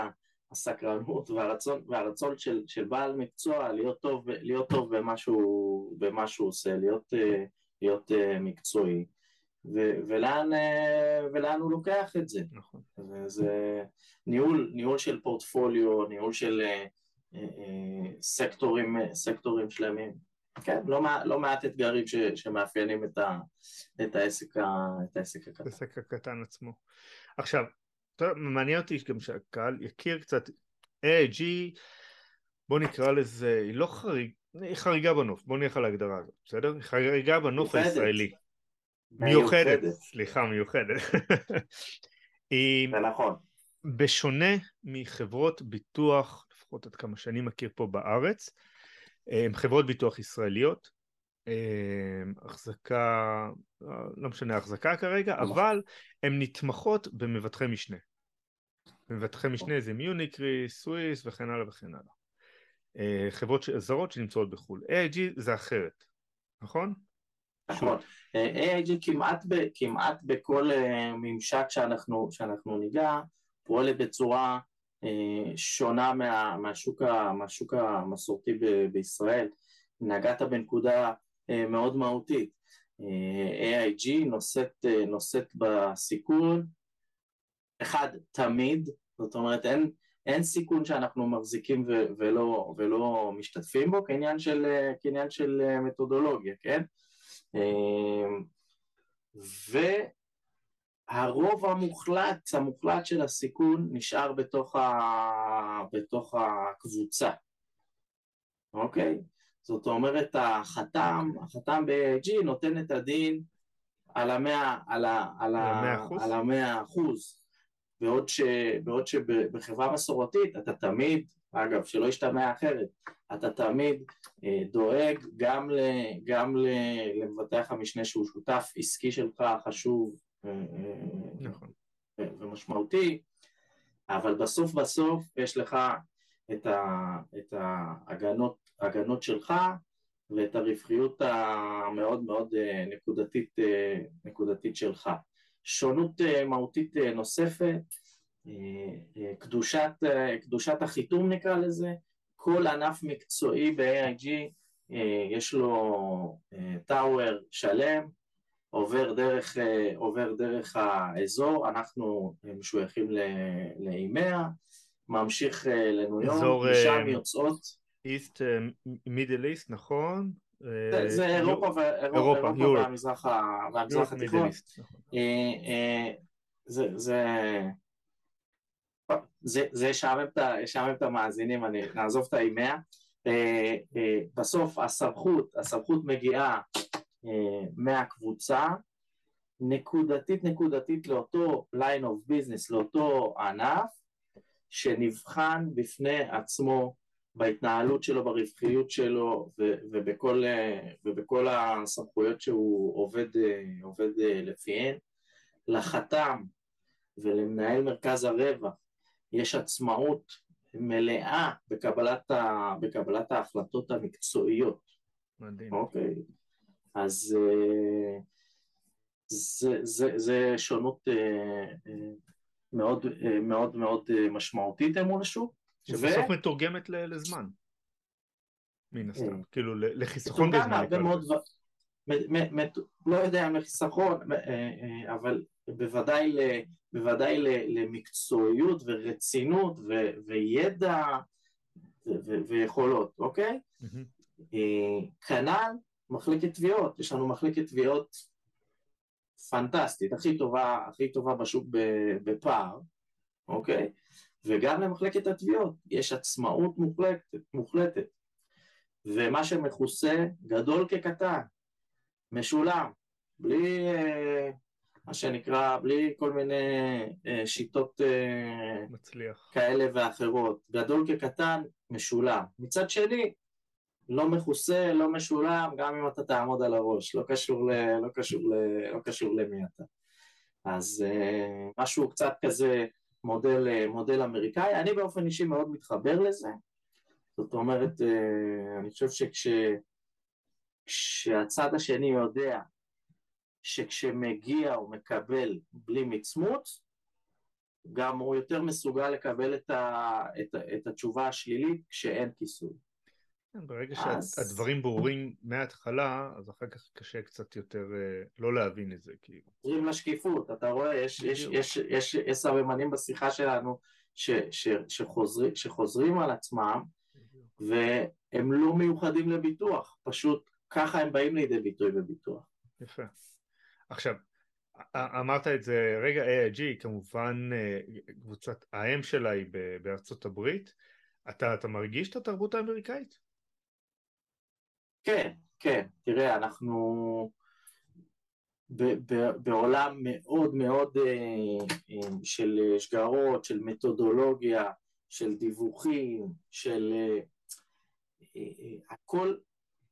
הסקרנות והרצון, והרצון של, של בעל מקצוע להיות טוב, להיות טוב במה, שהוא, במה שהוא עושה, להיות, להיות מקצועי. ו- ולאן, אה, ולאן הוא לוקח את זה. נכון. זה ניהול, ניהול של פורטפוליו, ניהול של אה, אה, סקטורים, סקטורים שלמים. כן, לא, לא מעט אתגרים ש, שמאפיינים את, ה, את, העסק ה, את העסק הקטן. העסק הקטן עצמו. עכשיו, טוב, מעניין אותי גם שהקהל יכיר קצת, AIG, בוא נקרא לזה, היא לא חריג, היא חריגה בנוף, בוא נלך על ההגדרה הזאת, בסדר? היא חריגה בנוף מיוחדת. הישראלי. מיוחדת, מיוחדת, סליחה, מיוחדת. היא... זה נכון. בשונה מחברות ביטוח, לפחות עד כמה שאני מכיר פה בארץ, הן חברות ביטוח ישראליות, החזקה, לא משנה החזקה כרגע, נכון. אבל הן נתמכות במבטחי משנה. מבטחי משנה זה מיוניקרי, סוויס וכן הלאה וכן הלאה. אה, חברות זרות שנמצאות בחו"ל. AIG זה אחרת, נכון? נכון. אה, AIG כמעט, ב, כמעט בכל אה, ממשק שאנחנו, שאנחנו ניגע פועלת בצורה שונה מה, מהשוק, מהשוק המסורתי ב, בישראל. נגעת בנקודה מאוד מהותית. AIG נושאת, נושאת בסיכון אחד, תמיד, זאת אומרת אין, אין סיכון שאנחנו מחזיקים ו- ולא, ולא משתתפים בו כעניין של, כעניין של אה, מתודולוגיה, כן? אמ, והרוב המוחלט, המוחלט של הסיכון נשאר בתוך, ה... בתוך הקבוצה, אוקיי? זאת אומרת החתם, החתם ב-AIG נותן את הדין על המאה, על, ה, על, ה, על המאה אחוז, בעוד, ש, בעוד שבחברה מסורתית אתה תמיד, אגב, שלא ישתמע אחרת, אתה תמיד אה, דואג גם, ל, גם ל, למבטח המשנה שהוא שותף עסקי שלך חשוב נכון. ומשמעותי, אבל בסוף בסוף יש לך את, ה, את ההגנות הגנות שלך ואת הרווחיות המאוד מאוד אה, נקודתית, אה, נקודתית שלך. שונות אה, מהותית אה, נוספת, אה, קדושת, קדושת החיתום נקרא לזה, כל ענף מקצועי ב-AIG יש לו טאוור שלם, עובר דרך, עובר דרך האזור, אנחנו משוייכים לאימיה, ממשיך לניו יורק, משם יוצאות... איסט, מידל איסט, נכון? זה אירופה והמזרח התיכון. נכון. אה, אה, זה ישעמם את המאזינים, אני נעזוב את הימיה. אה, בסוף הסמכות, הסמכות מגיעה מהקבוצה, נקודתית נקודתית לאותו line of business, לאותו ענף, שנבחן בפני עצמו בהתנהלות שלו, ברווחיות שלו ובכל, ובכל הסמכויות שהוא עובד, עובד לפיהן. לחתם ולמנהל מרכז הרווח יש עצמאות מלאה בקבלת, ה, בקבלת ההחלטות המקצועיות. מדהים. אוקיי. אז אה, זה, זה, זה שונות אה, אה, מאוד מאוד מאוד משמעותית מול השוק. שבסוף ו... מתורגמת לזמן, מן הסתם. כאילו לחיסכון בזמן. הרבה מאוד, לא יודע אם לחיסכון, אבל בוודאי, בוודאי למקצועיות ורצינות וידע ויכולות, אוקיי? כנ"ל מחלקת תביעות, יש לנו מחלקת תביעות פנטסטית, הכי טובה, הכי טובה בשוק בפער, אוקיי? וגם למחלקת התביעות יש עצמאות מוחלטת, מוחלטת ומה שמכוסה גדול כקטן, משולם, בלי אה, מה שנקרא, בלי כל מיני אה, שיטות אה, מצליח. כאלה ואחרות, גדול כקטן, משולם. מצד שני, לא מכוסה, לא משולם, גם אם אתה תעמוד על הראש, לא קשור, ל, לא קשור, ל, לא קשור למי אתה. אז משהו קצת כזה מודל, אה, מודל אמריקאי. אני באופן אישי מאוד מתחבר לזה. זאת אומרת, אה, אני חושב שכשהצד השני יודע שכשמגיע הוא מקבל בלי מצמוץ, גם הוא יותר מסוגל לקבל את, ה, את, את התשובה השלילית כשאין כיסוי. כן, ברגע אז... שהדברים ברורים מההתחלה, אז אחר כך קשה קצת יותר לא להבין את זה, כאילו. עוברים לשקיפות, אתה רואה, יש, יש, יש, יש, יש סממנים בשיחה שלנו ש, ש, שחוזרים, שחוזרים על עצמם, והם לא מיוחדים לביטוח, פשוט ככה הם באים לידי ביטוי בביטוח. יפה. עכשיו, אמרת את זה, רגע AIG כמובן קבוצת האם שלה היא בארצות הברית, אתה, אתה מרגיש את התרבות האמריקאית? כן, כן, תראה, אנחנו בעולם מאוד מאוד של שגרות, של מתודולוגיה, של דיווחים, של הכל,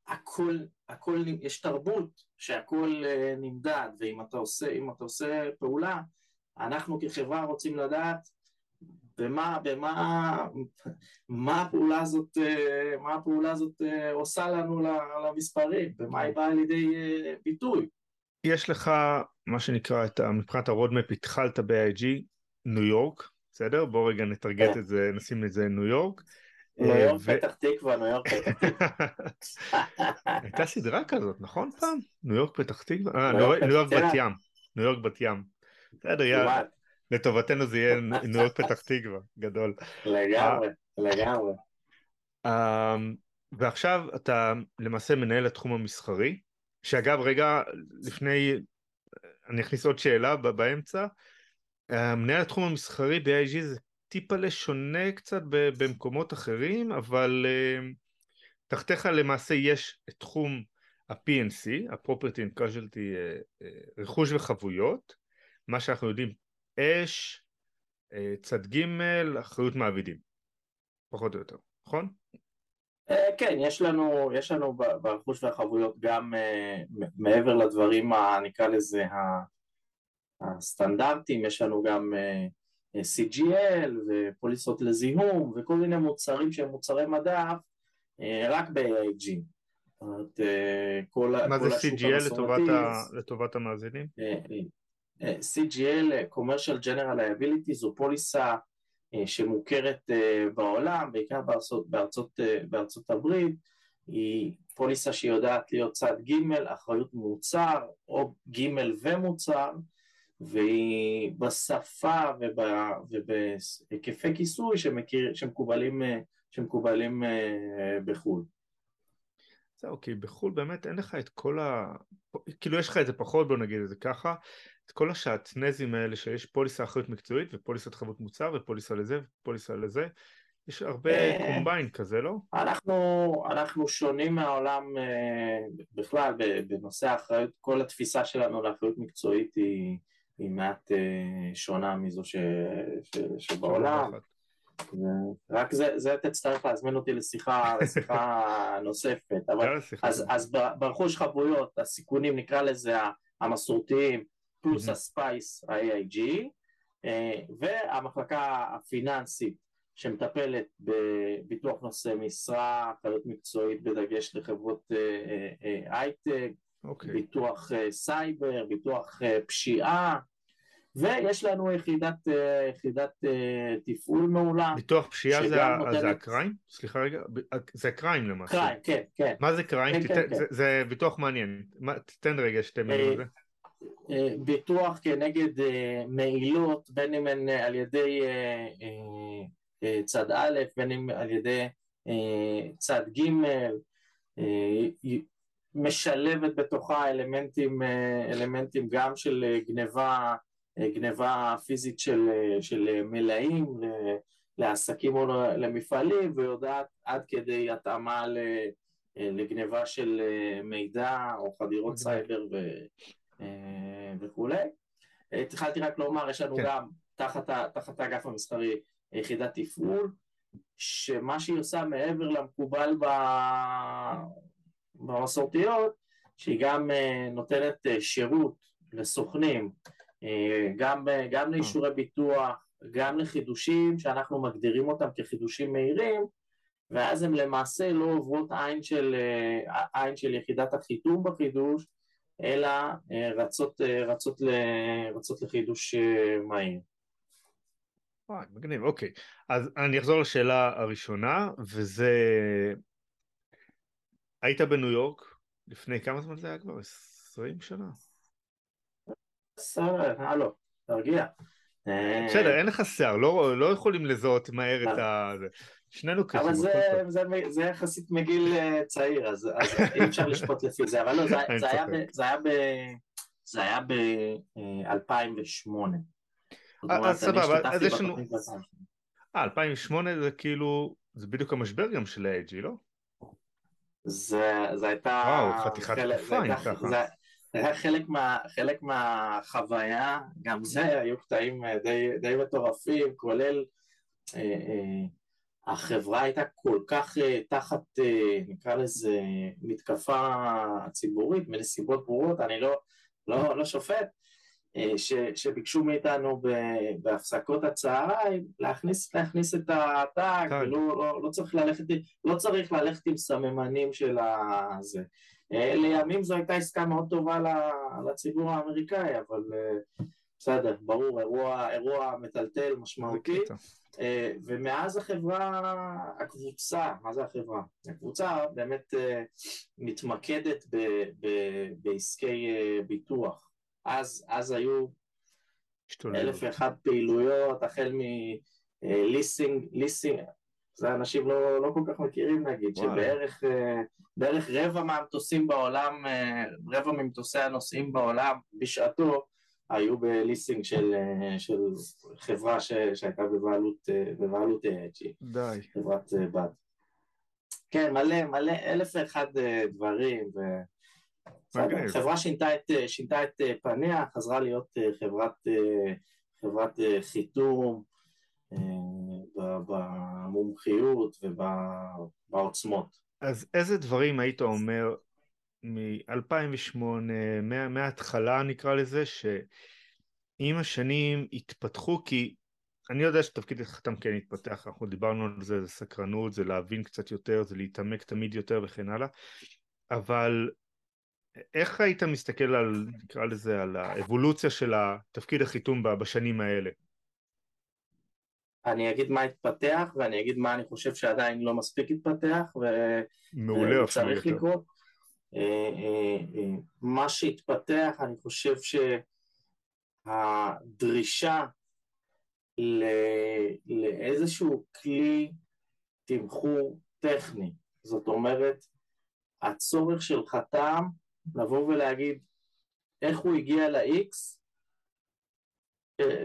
הכל, הכל, יש תרבות שהכל נמדד, ואם אתה עושה, אתה עושה פעולה, אנחנו כחברה רוצים לדעת במה, במה, מה הפעולה הזאת, מה הפעולה הזאת עושה לנו למספרים, במה היא באה לידי ביטוי. יש לך מה שנקרא, את, מבחינת ה roadmap התחלת ב-AIG, ניו יורק, בסדר? בוא רגע נטרגט כן. את זה, נשים את זה ניו יורק. ניו יורק פתח תקווה, ניו יורק פתח תקווה. הייתה סדרה כזאת, נכון פעם? ניו יורק פתח תקווה? אה, ניו יורק בת ים. ניו יורק בת ים. בסדר, יאללה. לטובתנו זה יהיה יורק פתח תקווה, גדול. לגמרי, לגמרי. אמ, ועכשיו אתה למעשה מנהל התחום המסחרי, שאגב, רגע, לפני, אני אכניס עוד שאלה באמצע, מנהל התחום המסחרי ב-IG זה טיפה לשונה קצת במקומות אחרים, אבל תחתיך למעשה יש את תחום ה-PNC, ה-Property and Casualty, רכוש וחבויות, מה שאנחנו יודעים, אש, צד ג', אחריות מעבידים, פחות או יותר, נכון? אה, כן, יש לנו, יש לנו ברכוש והחבויות גם אה, מעבר לדברים, נקרא לזה, הסטנדרטים, יש לנו גם אה, CGL ופוליסות לזיהום וכל מיני מוצרים שהם מוצרי מדף רק ב-AIG. מה זה CGL לטובת, ה, לטובת המאזינים? CGL, Commercial General Liability, זו פוליסה אה, שמוכרת אה, בעולם, בעיקר בארצות, בארצות, אה, בארצות הברית, היא פוליסה שיודעת להיות צד ג', אחריות מוצר, או ג' ומוצר, והיא בשפה וב, ובהיקפי כיסוי שמכיר, שמקובלים, שמקובלים בחו"ל. זהו, כי בחו"ל באמת אין לך את כל ה... כאילו יש לך את זה פחות, בוא נגיד את זה ככה, את כל השעטנזים האלה שיש פוליסה אחריות מקצועית ופוליסת חבות מוצר ופוליסה לזה ופוליסה לזה יש הרבה קומביין כזה, לא? אנחנו, אנחנו שונים מהעולם אה, בכלל בנושא האחריות, כל התפיסה שלנו לאחריות מקצועית היא, היא מעט אה, שונה מזו ש, ש, שבעולם. רק זה, זה תצטרך להזמין אותי לשיחה, לשיחה נוספת, אבל אז, אז ברכוש חבויות, הסיכונים נקרא לזה המסורתיים, פלוס ה space ה-AIG, אה, והמחלקה הפיננסית שמטפלת בביטוח נושא משרה, אחריות מקצועית בדגש לחברות אה, אה, הייטק, okay. אוקיי. ביטוח סייבר, ביטוח פשיעה, ויש לנו יחידת, יחידת תפעול מעולה. ביטוח פשיעה זה, נותנת... זה הקריים? סליחה רגע, זה הקריים למעשה. קריים, כן, כן. מה זה קריים? כן, תיתן, כן, זה, כן. זה ביטוח מעניין. תן רגע שתי מילים על זה. אה, ביטוח כנגד אה, מעילות, בין אם הן על ידי אה, צד א', בין אם על ידי צד ג', משלבת בתוכה אלמנטים, אלמנטים גם של גניבה, גניבה פיזית של, של מלאים לעסקים או למפעלים ויודעת עד כדי התאמה לגניבה של מידע או חדירות סייבר אה, וכולי. אה, התחלתי רק לומר, יש לנו כן. גם תחת, תחת האגף המסחרי יחידת תפעול, שמה שהיא עושה מעבר למקובל במסורתיות, שהיא גם אה, נותנת שירות לסוכנים, גם, גם לאישורי ביטוח, גם לחידושים שאנחנו מגדירים אותם כחידושים מהירים, ואז הן למעשה לא עוברות עין של, עין של יחידת החיתום בחידוש, אלא אה, רצות, אה, רצות, רצות לחידוש אה, מהיר. וואי, מגניב, אוקיי. אז אני אחזור לשאלה הראשונה, וזה היית בניו יורק לפני כמה זמן זה היה כבר? 20 שנה. בסדר, הלו, תרגיע. בסדר, אין לך שיער, לא, לא יכולים לזהות מהר את ה... שנינו קשים. אבל זה, זה, זה יחסית מגיל אה, צעיר, אז, אי אפשר לשפוט לפי זה, אבל לא, זה, זה, היה, ב, זה היה ב... זה היה ב-2008. אה, אז סבבה, אז יש לנו... אה, 2008 זה כאילו, זה בדיוק המשבר גם של ה-AG, לא? זה, זה הייתה... וואו, חתיכת תקופה, אם ככה. היה חלק, מה, חלק מהחוויה, גם זה, היו קטעים אה, די, די מטורפים, כולל... אה, אה, החברה הייתה כל כך אה, תחת, אה, נקרא לזה, מתקפה ציבורית, מנסיבות ברורות, אני לא, לא, לא שופט, אה, ש, שביקשו מאיתנו בהפסקות הצהריים להכניס, להכניס את הטאג, ולא לא, לא, צריך ללכת, לא צריך ללכת עם סממנים של הזה. לימים זו הייתה עסקה מאוד טובה לציבור האמריקאי, אבל בסדר, ברור, אירוע, אירוע מטלטל, משמעותי. אה, ומאז החברה, הקבוצה, מה זה החברה? הקבוצה באמת אה, מתמקדת ב, ב, בעסקי אה, ביטוח. אז, אז היו אלף ואחת פעילויות, החל מליסינג, ליסינג, זה אנשים לא, לא כל כך מכירים נגיד. שבערך בערך רבע מהמטוסים בעולם, רבע ממטוסי הנוסעים בעולם בשעתו היו בליסינג של, של חברה ש, שהייתה בבעלות, בבעלות AIG. די. חברת בת. כן, מלא, מלא, אלף ואחד דברים. ו... חברה שינתה את, שינתה את פניה, חזרה להיות חברת, חברת חיתום במומחיות ובעוצמות. אז איזה דברים היית אומר מ-2008, מההתחלה נקרא לזה, שעם השנים התפתחו, כי אני יודע שתפקיד החתם כן התפתח, אנחנו דיברנו על זה, זה סקרנות, זה להבין קצת יותר, זה להתעמק תמיד יותר וכן הלאה, אבל איך היית מסתכל על, נקרא לזה, על האבולוציה של התפקיד החיתום בשנים האלה? אני אגיד מה התפתח ואני אגיד מה אני חושב שעדיין לא מספיק התפתח וצריך לקרות. אה, אה, אה, מה שהתפתח, אני חושב שהדרישה לאיזשהו כלי תמחור טכני, זאת אומרת, הצורך של חתם לבוא ולהגיד איך הוא הגיע ל-X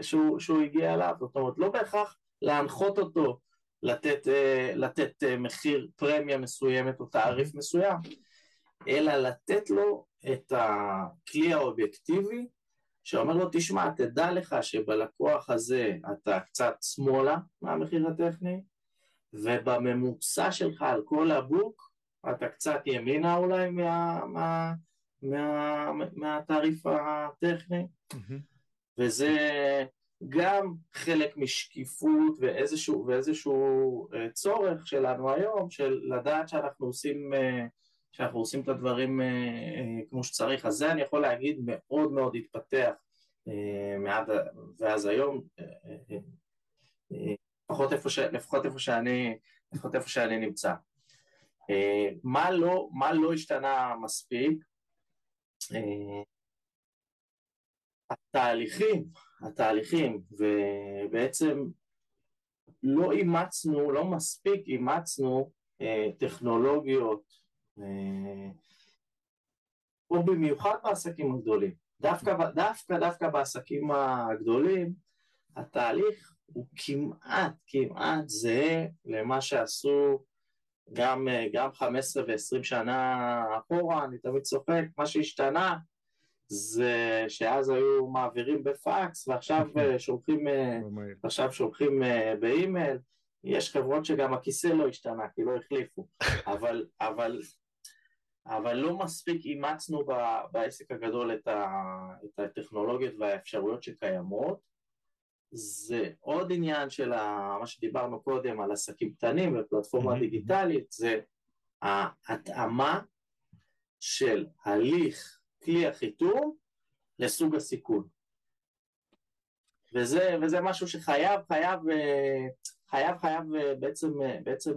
שהוא, שהוא הגיע אליו, זאת אומרת, לא בהכרח להנחות אותו לתת, לתת מחיר פרמיה מסוימת או תעריף מסוים, אלא לתת לו את הכלי האובייקטיבי שאומר לו, תשמע, תדע לך שבלקוח הזה אתה קצת שמאלה מהמחיר הטכני, ובממוצע שלך על כל הבוק אתה קצת ימינה אולי מה, מה, מה, מהתעריף הטכני, mm-hmm. וזה גם חלק משקיפות ואיזשהו, ואיזשהו אה, צורך שלנו היום של לדעת שאנחנו עושים uh, שאנחנו עושים את הדברים אה, אה, כמו שצריך, אז זה אני יכול להגיד מאוד מאוד התפתח אה, מעד, ואז היום, לפחות איפה, ש, לפחות איפה שאני, לפחות איפה שאני נמצא. מה לא, מה לא השתנה מספיק? התהליכים, התהליכים, ובעצם לא אימצנו, לא מספיק אימצנו טכנולוגיות או במיוחד בעסקים הגדולים. דווקא, דווקא, דווקא בעסקים הגדולים, התהליך הוא כמעט, כמעט זהה למה שעשו גם, גם 15 ו-20 שנה אחורה, אני תמיד צוחק, מה שהשתנה זה שאז היו מעבירים בפקס ועכשיו שולחים, עכשיו שולחים באימייל, יש חברות שגם הכיסא לא השתנה כי לא החליפו, אבל, אבל אבל לא מספיק אימצנו בעסק הגדול את, ה, את הטכנולוגיות והאפשרויות שקיימות. זה עוד עניין של ה, מה שדיברנו קודם על עסקים קטנים ופלטפורמה. דיגיטלית, זה ההתאמה של הליך כלי החיתום לסוג הסיכון. וזה, וזה משהו שחייב, חייב, חייב, חייב בעצם, בעצם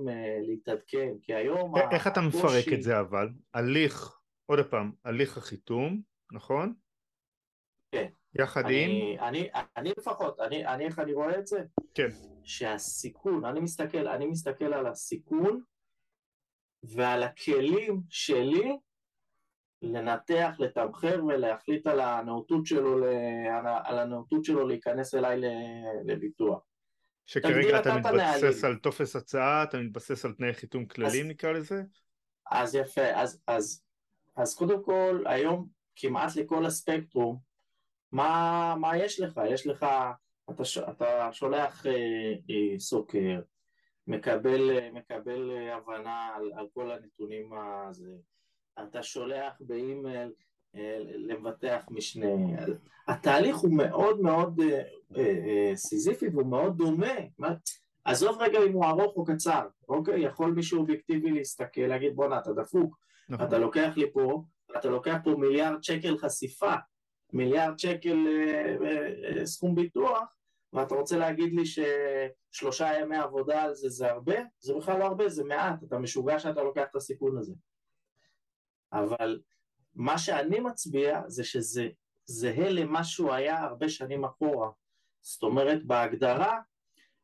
להתעדכן, כי היום... איך אתה מפרק את זה אבל? הליך, עוד פעם, הליך החיתום, נכון? כן. יחד אני, עם? אני, אני לפחות, אני, אני איך אני רואה את זה? כן. שהסיכון, אני מסתכל, אני מסתכל על הסיכון ועל הכלים שלי לנתח, לתמחר ולהחליט על הנאותות שלו, על הנאותות שלו להיכנס אליי לביטוח. שכרגע אתה מתבסס על טופס הצעה, אתה מתבסס על תנאי חיתום כלליים נקרא לזה? אז יפה, אז, אז, אז קודם כל היום כמעט לכל הספקטרום, מה, מה יש לך? יש לך, אתה, אתה שולח אה, אה, סוקר, מקבל, מקבל הבנה על, על כל הנתונים הזה, אתה שולח באימייל אה, למבטח משנה, התהליך הוא מאוד מאוד אה, אה, סיזיפי והוא מאוד דומה, עזוב רגע אם הוא ארוך או קצר, אוקיי? יכול מישהו אובייקטיבי להסתכל, להגיד בואנה אתה דפוק, נכון. אתה לוקח לי פה, אתה לוקח פה מיליארד שקל חשיפה, מיליארד שקל סכום ביטוח, ואתה רוצה להגיד לי ששלושה ימי עבודה על זה זה הרבה? זה בכלל לא הרבה, זה מעט, אתה משוגע שאתה לוקח את הסיכון הזה. אבל מה שאני מצביע זה שזה זהה למה שהוא היה הרבה שנים אחורה. זאת אומרת, בהגדרה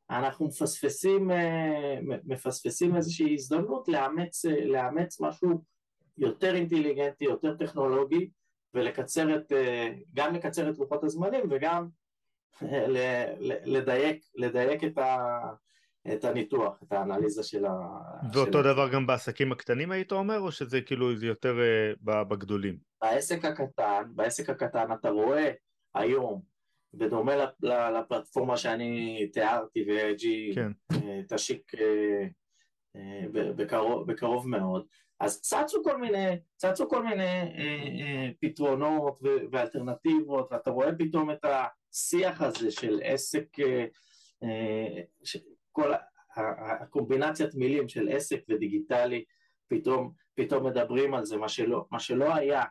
אנחנו מפספסים, אה, מפספסים איזושהי הזדמנות לאמץ, לאמץ משהו יותר אינטליגנטי, יותר טכנולוגי, ולקצר את, אה, גם לקצר את לוחות הזמנים וגם אה, לדייק, לדייק את, ה, את הניתוח, את האנליזה של ה... ואותו של... דבר גם בעסקים הקטנים היית אומר, או שזה כאילו זה יותר uh, בגדולים? בעסק הקטן, בעסק הקטן אתה רואה היום, בדומה לפלטפורמה שאני תיארתי ו-AG כן. תשיק בקרוב, בקרוב מאוד, אז צצו כל מיני, צצו כל מיני אה, אה, פתרונות ואלטרנטיבות, ואתה רואה פתאום את השיח הזה של עסק, אה, אה, כל הקומבינציית מילים של עסק ודיגיטלי, פתאום, פתאום מדברים על זה, מה שלא, מה שלא היה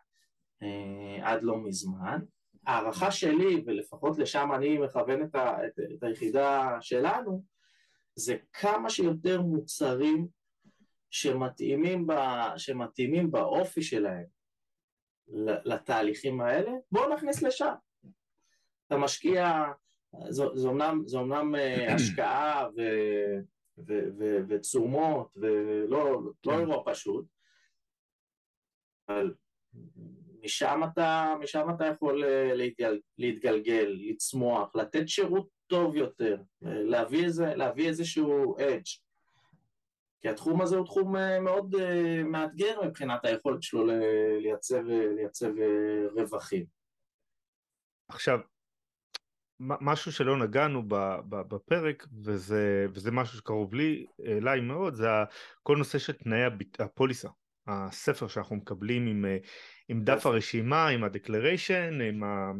אה, עד לא מזמן. הערכה שלי, ולפחות לשם אני מכוון את, ה, את, את היחידה שלנו, זה כמה שיותר מוצרים שמתאימים, ב, שמתאימים באופי שלהם לתהליכים האלה, בואו נכניס לשם. אתה משקיע, זו אומנם, זו אומנם אה, השקעה ו, ו, ו, ותשומות ולא לא כן. אירוע פשוט, אבל משם אתה, משם אתה יכול אה, להתגל, להתגלגל, לצמוח, לתת שירות טוב יותר, אה, להביא, איזה, להביא איזשהו edge. כי התחום הזה הוא תחום מאוד מאתגר מבחינת היכולת שלו לייצר, לייצר רווחים. עכשיו, משהו שלא נגענו בפרק, וזה, וזה משהו שקרוב לי, אליי מאוד, זה כל נושא של תנאי הפוליסה, הספר שאנחנו מקבלים עם, עם דף הרשימה, עם ה-declaration, עם, ה,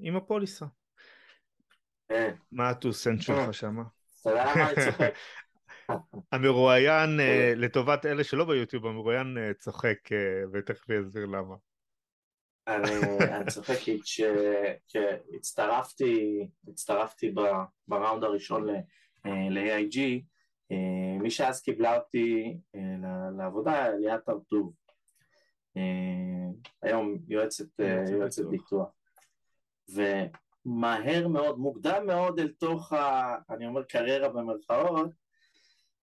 עם הפוליסה. כן. מה הטוסנט שלך שמה? אני צוחק? המרואיין, אה, לטובת אלה שלא ביוטיוב, המרואיין אה, צוחק, אה, ותכף יסביר למה. אני צוחק כי כשהצטרפתי, הצטרפתי בראונד הראשון ל-AIG, מי שאז קיבלה אותי לעבודה, ליאת ארטוב. היום יועצת, ביטוח. ומהר מאוד, מוקדם מאוד אל תוך, ה, אני אומר קריירה במרכאות,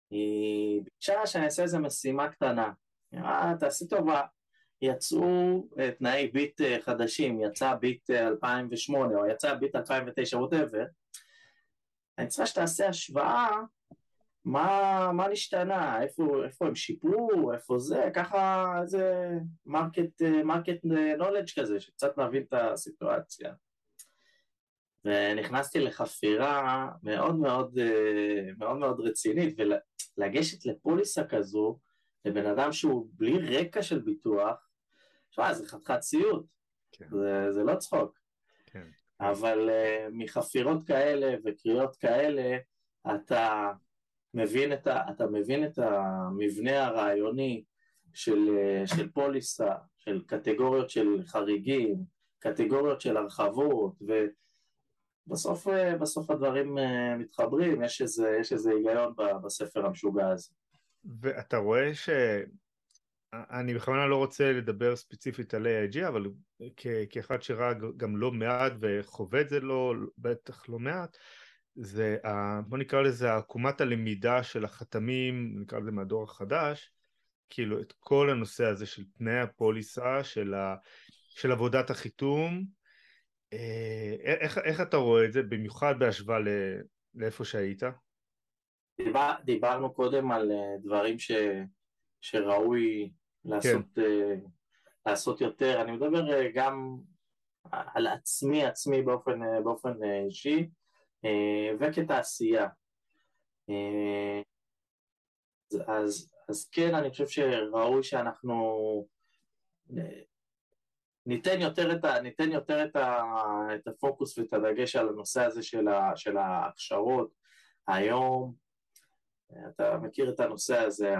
היא ביקשה שאני אעשה איזה משימה קטנה. אמרה, תעשי טובה. יצאו אה, תנאי ביט אה, חדשים, יצא ביט 2008 אה, או יצא ביט 2009, whatever. אני צריכה שתעשה השוואה מה, מה נשתנה, איפה, איפה הם שיפרו, איפה זה, ככה איזה market, market knowledge כזה, שקצת נבין את הסיטואציה. ונכנסתי לחפירה מאוד מאוד, מאוד, מאוד רצינית, לגשת לפוליסה כזו, לבן אדם שהוא בלי רקע של ביטוח, שמע, זה חתיכת סיוט, כן. זה, זה לא צחוק. כן. אבל uh, מחפירות כאלה וקריאות כאלה, אתה מבין את, ה, אתה מבין את המבנה הרעיוני של, uh, של פוליסה, של קטגוריות של חריגים, קטגוריות של הרחבות, ו, בסוף, בסוף הדברים מתחברים, יש איזה, יש איזה היגיון בספר המשוגע הזה. ואתה רואה ש... אני בכוונה לא רוצה לדבר ספציפית על AIG, אבל כ- כאחד שראה גם לא מעט וחווה את זה לא, בטח לא מעט, זה, ה, בוא נקרא לזה עקומת הלמידה של החתמים, נקרא לזה מהדור החדש, כאילו את כל הנושא הזה של תנאי הפוליסה, של, ה, של עבודת החיתום, אה, איך, איך אתה רואה את זה, במיוחד בהשוואה לאיפה שהיית? דיבר, דיברנו קודם על אה, דברים ש, שראוי לעשות, כן. uh, לעשות יותר, אני מדבר uh, גם על עצמי, עצמי באופן, uh, באופן uh, אישי uh, וכתעשייה. Uh, אז, אז כן, אני חושב שראוי שאנחנו ניתן יותר את, ה, ניתן יותר את, ה, את הפוקוס ואת הדגש על הנושא הזה של, ה, של ההכשרות. היום, אתה מכיר את הנושא הזה,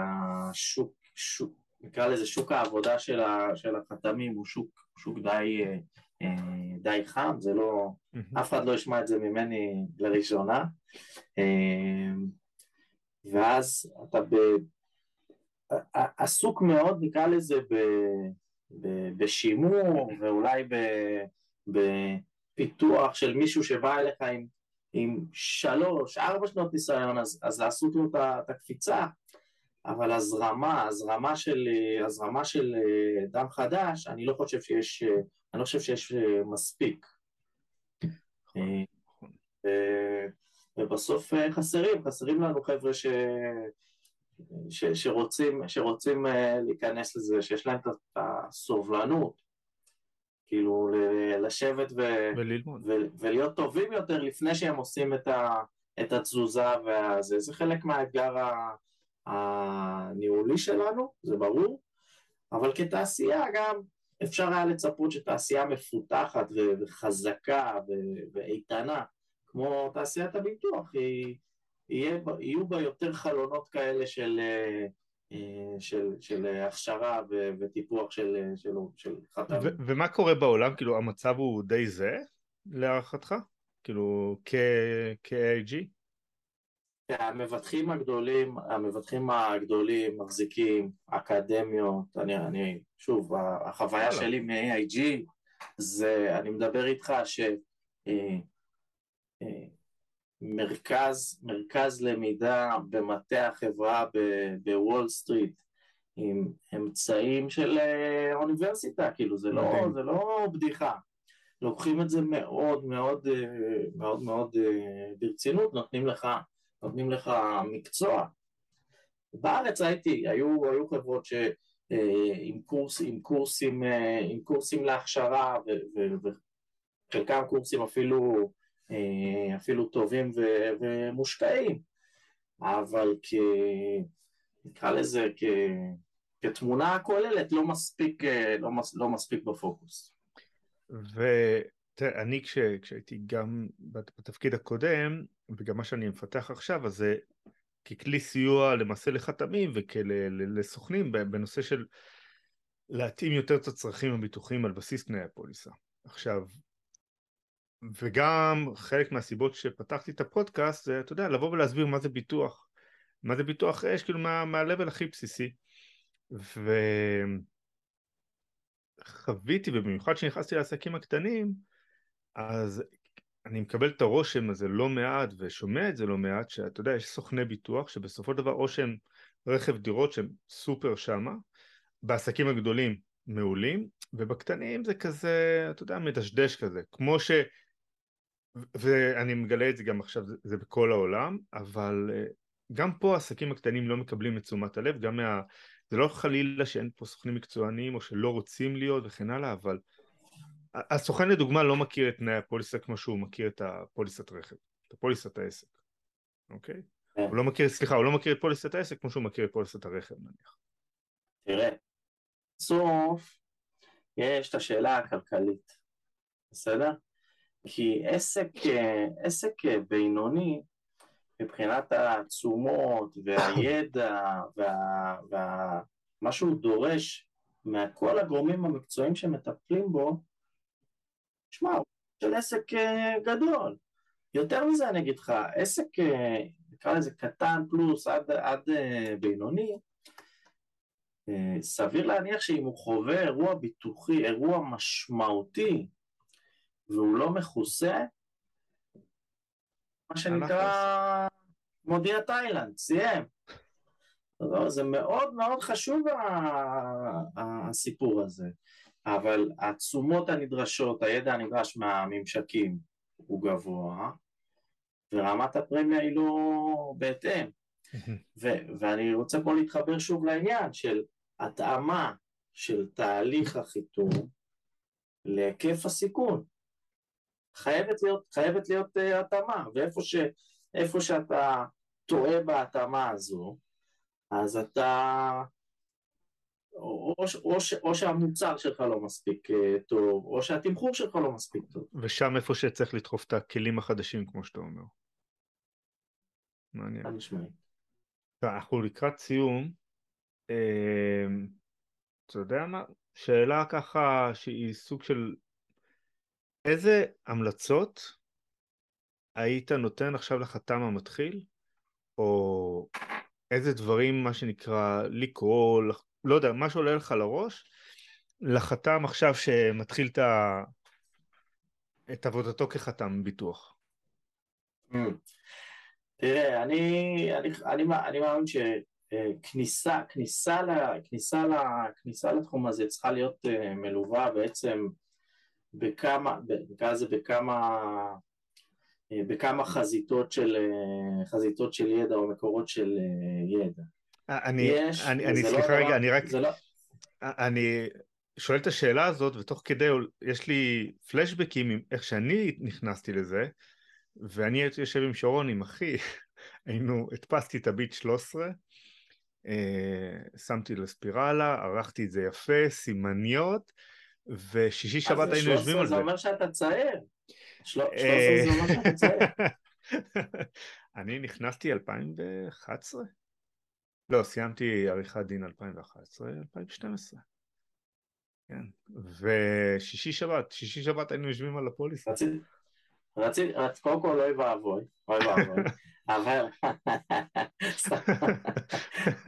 השוק, שוק, נקרא לזה שוק העבודה של, ה, של החתמים הוא שוק, שוק די, אה, די חם, זה לא. אף אחד לא ישמע את זה ממני לראשונה. אה, ואז אתה ב, עסוק מאוד, נקרא לזה, ב, ב, בשימור ואולי ב, בפיתוח של מישהו שבא אליך עם, עם שלוש, ארבע שנות ניסיון, אז, אז לעשות לו את הקפיצה. אבל הזרמה, הזרמה של, הזרמה של אה, דם חדש, אני לא חושב שיש, אה, אני לא חושב שיש אה, מספיק. ובסוף חסרים, חסרים לנו חבר'ה ש... ש... שרוצים, שרוצים להיכנס לזה, שיש להם את הסובלנות, כאילו לשבת ו... וללמוד. ו... ולהיות טובים יותר לפני שהם עושים את, ה... את התזוזה וזה, זה חלק מהאתגר ה... הניהולי שלנו, זה ברור, אבל כתעשייה גם אפשר היה לצפות שתעשייה מפותחת וחזקה ואיתנה, כמו תעשיית הביטוח, היא, יהיה, יהיו בה יותר חלונות כאלה של, אה, של, של הכשרה וטיפוח של, של, של חתמים. ומה קורה בעולם? כאילו המצב הוא די זה להערכתך? כאילו כ-AIG? המבטחים הגדולים, המבטחים הגדולים מחזיקים אקדמיות, אני, אני שוב, החוויה שלי מ-AIG זה, אני מדבר איתך שמרכז אה, מרכז למידה במטה החברה בוול סטריט עם אמצעים של אה, אוניברסיטה, כאילו זה לא, זה לא בדיחה. לוקחים את זה מאוד מאוד אה, מאוד מאוד ברצינות, נותנים לך נותנים לך מקצוע. בארץ הייתי, היו, היו חברות ש... אה, עם, קורס, עם, קורסים, אה, עם קורסים להכשרה וחלקם קורסים אפילו, אה, אפילו טובים ו, ומושקעים, אבל כ... נקרא לזה כ... כתמונה כוללת לא מספיק, לא, מס, לא מספיק בפוקוס. ותראה, אני כש, כשהייתי גם בתפקיד הקודם, וגם מה שאני מפתח עכשיו, אז זה ככלי סיוע למעשה לחתמים וכלסוכנים בנושא של להתאים יותר את הצרכים הביטוחיים על בסיס תנאי הפוליסה. עכשיו, וגם חלק מהסיבות שפתחתי את הפודקאסט זה, אתה יודע, לבוא ולהסביר מה זה ביטוח. מה זה ביטוח אש, כאילו מה, מה הכי בסיסי. וחוויתי, ובמיוחד כשנכנסתי לעסקים הקטנים, אז אני מקבל את הרושם הזה לא מעט ושומע את זה לא מעט שאתה יודע יש סוכני ביטוח שבסופו של דבר או שהם רכב דירות שהם סופר שמה בעסקים הגדולים מעולים ובקטנים זה כזה אתה יודע מדשדש כזה. כמו ש ואני מגלה את זה גם עכשיו זה, בכל העולם אבל אה, גם פה העסקים הקטנים לא מקבלים את תשומת הלב גם מה... זה לא חלילה שאין פה סוכנים מקצוענים או שלא רוצים להיות וכן הלאה אבל הסוכן לדוגמה לא מכיר את תנאי הפוליסה כמו שהוא מכיר את הפוליסת רכב, את הפוליסת העסק, אוקיי? כן. הוא לא מכיר, סליחה, הוא לא מכיר את פוליסת העסק כמו שהוא מכיר את פוליסת הרכב נניח. תראה, בסוף יש את השאלה הכלכלית, בסדר? כי עסק, עסק בינוני מבחינת התשומות והידע ומה וה, וה, שהוא דורש מכל הגורמים המקצועיים שמטפלים בו, של עסק אה, גדול. יותר מזה אני אגיד לך, עסק, נקרא לזה קטן פלוס עד, עד בינוני, סביר להניח שאם הוא חווה אירוע ביטוחי, אירוע משמעותי, והוא לא מכוסה, מה שנקרא מודיע תאילנד, סיים. זה מאוד מאוד חשוב הסיפור הזה, אבל התשומות הנדרשות, הידע הנדרש מהממשקים הוא גבוה, ורמת הפרמיה היא לא בהתאם. ו- ואני רוצה פה להתחבר שוב לעניין של התאמה של תהליך החיתום להיקף הסיכון. חייבת להיות, חייבת להיות uh, התאמה, ואיפה ש, שאתה טועה בהתאמה הזו, אז אתה... או, או, או, או שהמוצר שלך לא מספיק uh, טוב, או שהתמחור שלך לא מספיק טוב. ושם איפה שצריך לדחוף את הכלים החדשים, כמו שאתה אומר. מעניין. אנחנו לקראת סיום. אה, אתה יודע מה? שאלה ככה שהיא סוג של איזה המלצות היית נותן עכשיו לחתם המתחיל, או איזה דברים, מה שנקרא, לקרוא, לא יודע, מה שעולה לך לראש, לחתם עכשיו שמתחיל את, ה... את עבודתו כחתם ביטוח. Mm. תראה, אני, אני, אני, אני מאמין שכניסה כניסה, כניסה, כניסה לתחום הזה צריכה להיות אה, מלווה בעצם בכמה, נקרא לזה בכמה, אה, בכמה חזיתות של, אה, חזיתות של ידע או מקורות של ידע. אני, יש, אני, אני לא סליחה לא רגע, אני רק, לא... אני שואל את השאלה הזאת ותוך כדי יש לי פלשבקים עם איך שאני נכנסתי לזה ואני הייתי יושב עם שרון, עם אחי, היינו, הדפסתי את הביט 13, אה, שמתי לספירלה, ערכתי את זה יפה, סימניות, ושישי שבת היינו יושבים על זה. זה אומר שאתה צעיר. 13 זה אומר שאתה צעיר. אני נכנסתי 2011? לא, סיימתי עריכת דין 2011, 2012. כן, ושישי שבת, שישי שבת היינו יושבים על הפוליסה. רציתי, קודם כל אוי ואבוי, אוי ואבוי, אבל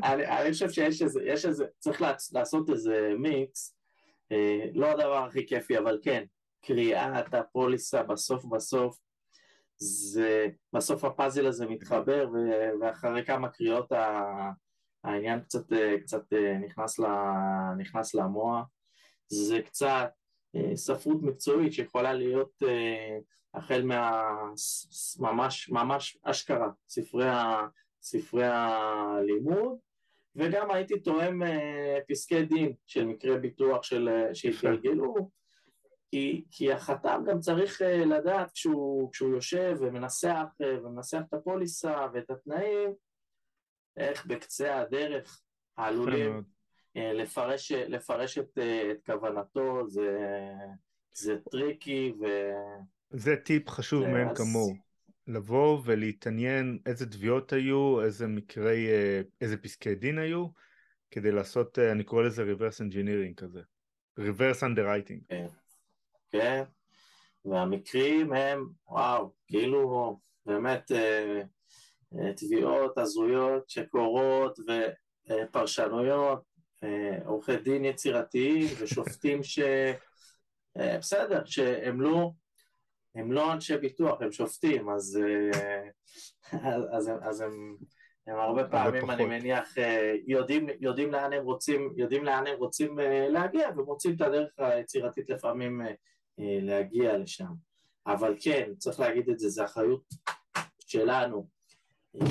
אני חושב שיש איזה, יש איזה, צריך לעשות איזה מיקס, אה, לא הדבר הכי כיפי, אבל כן, קריאת הפוליסה בסוף בסוף, זה, בסוף הפאזל הזה מתחבר, ואחרי כמה קריאות העניין קצת, קצת אה, נכנס, נכנס למוח, זה קצת אה, ספרות מקצועית שיכולה להיות החל מה... ממש, ממש אשכרה, ספרי, ה... ספרי הלימוד, וגם הייתי תואם אה, פסקי דין של מקרי ביטוח של... אה, שהתגלגלו, כי, כי החתם גם צריך אה, לדעת כשהוא, כשהוא יושב ומנסח, ומנסח את הפוליסה ואת התנאים, איך בקצה הדרך העלולים לפרש, לפרש את, את כוונתו, זה, זה tricky ו... זה טיפ חשוב מאין כמוהו. לבוא ולהתעניין איזה תביעות היו, איזה מקרי, אה, איזה פסקי דין היו, כדי לעשות, אה, אני קורא לזה reverse engineering כזה. reverse underwriting. כן, כן. והמקרים הם, וואו, כאילו באמת אה, תביעות הזויות שקורות ופרשנויות, עורכי דין יצירתיים ושופטים ש... בסדר, שהם לא הם לא אנשי ביטוח, הם שופטים, אז, אה, אז, אז, אז הם, הם הרבה פעמים, אני מניח, אה, יודעים, יודעים, לאן הם רוצים, יודעים לאן הם רוצים אה, להגיע ומוצאים את הדרך היצירתית לפעמים להגיע לשם. אבל כן, צריך להגיד את זה, זו אחריות שלנו,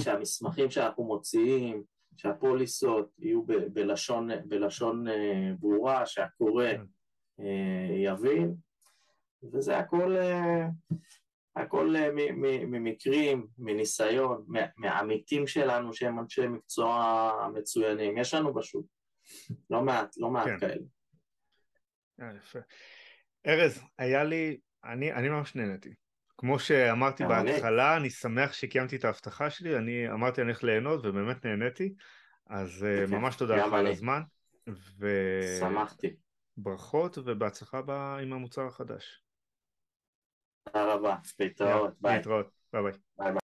שהמסמכים שאנחנו מוציאים, שהפוליסות יהיו ב, בלשון, בלשון ברורה, שהקורא כן. יבין, וזה הכל, אה, הכל אה, ממקרים, מניסיון, מעמיתים שלנו שהם אנשי מקצוע מצוינים. יש לנו בשוק לא מעט, לא מעט כן. כאלה. אה, יפה. ארז, היה לי, אני, אני ממש נהניתי. כמו שאמרתי בהתחלה, אני שמח שקיימתי את ההבטחה שלי, אני אמרתי אני הולך ליהנות ובאמת נהניתי, אז ממש תודה לך על הזמן. ו... שמחתי. ברכות ובהצלחה עם המוצר החדש. תודה רבה, להתראות, ביי. להתראות. ביי ביי. ביי ביי.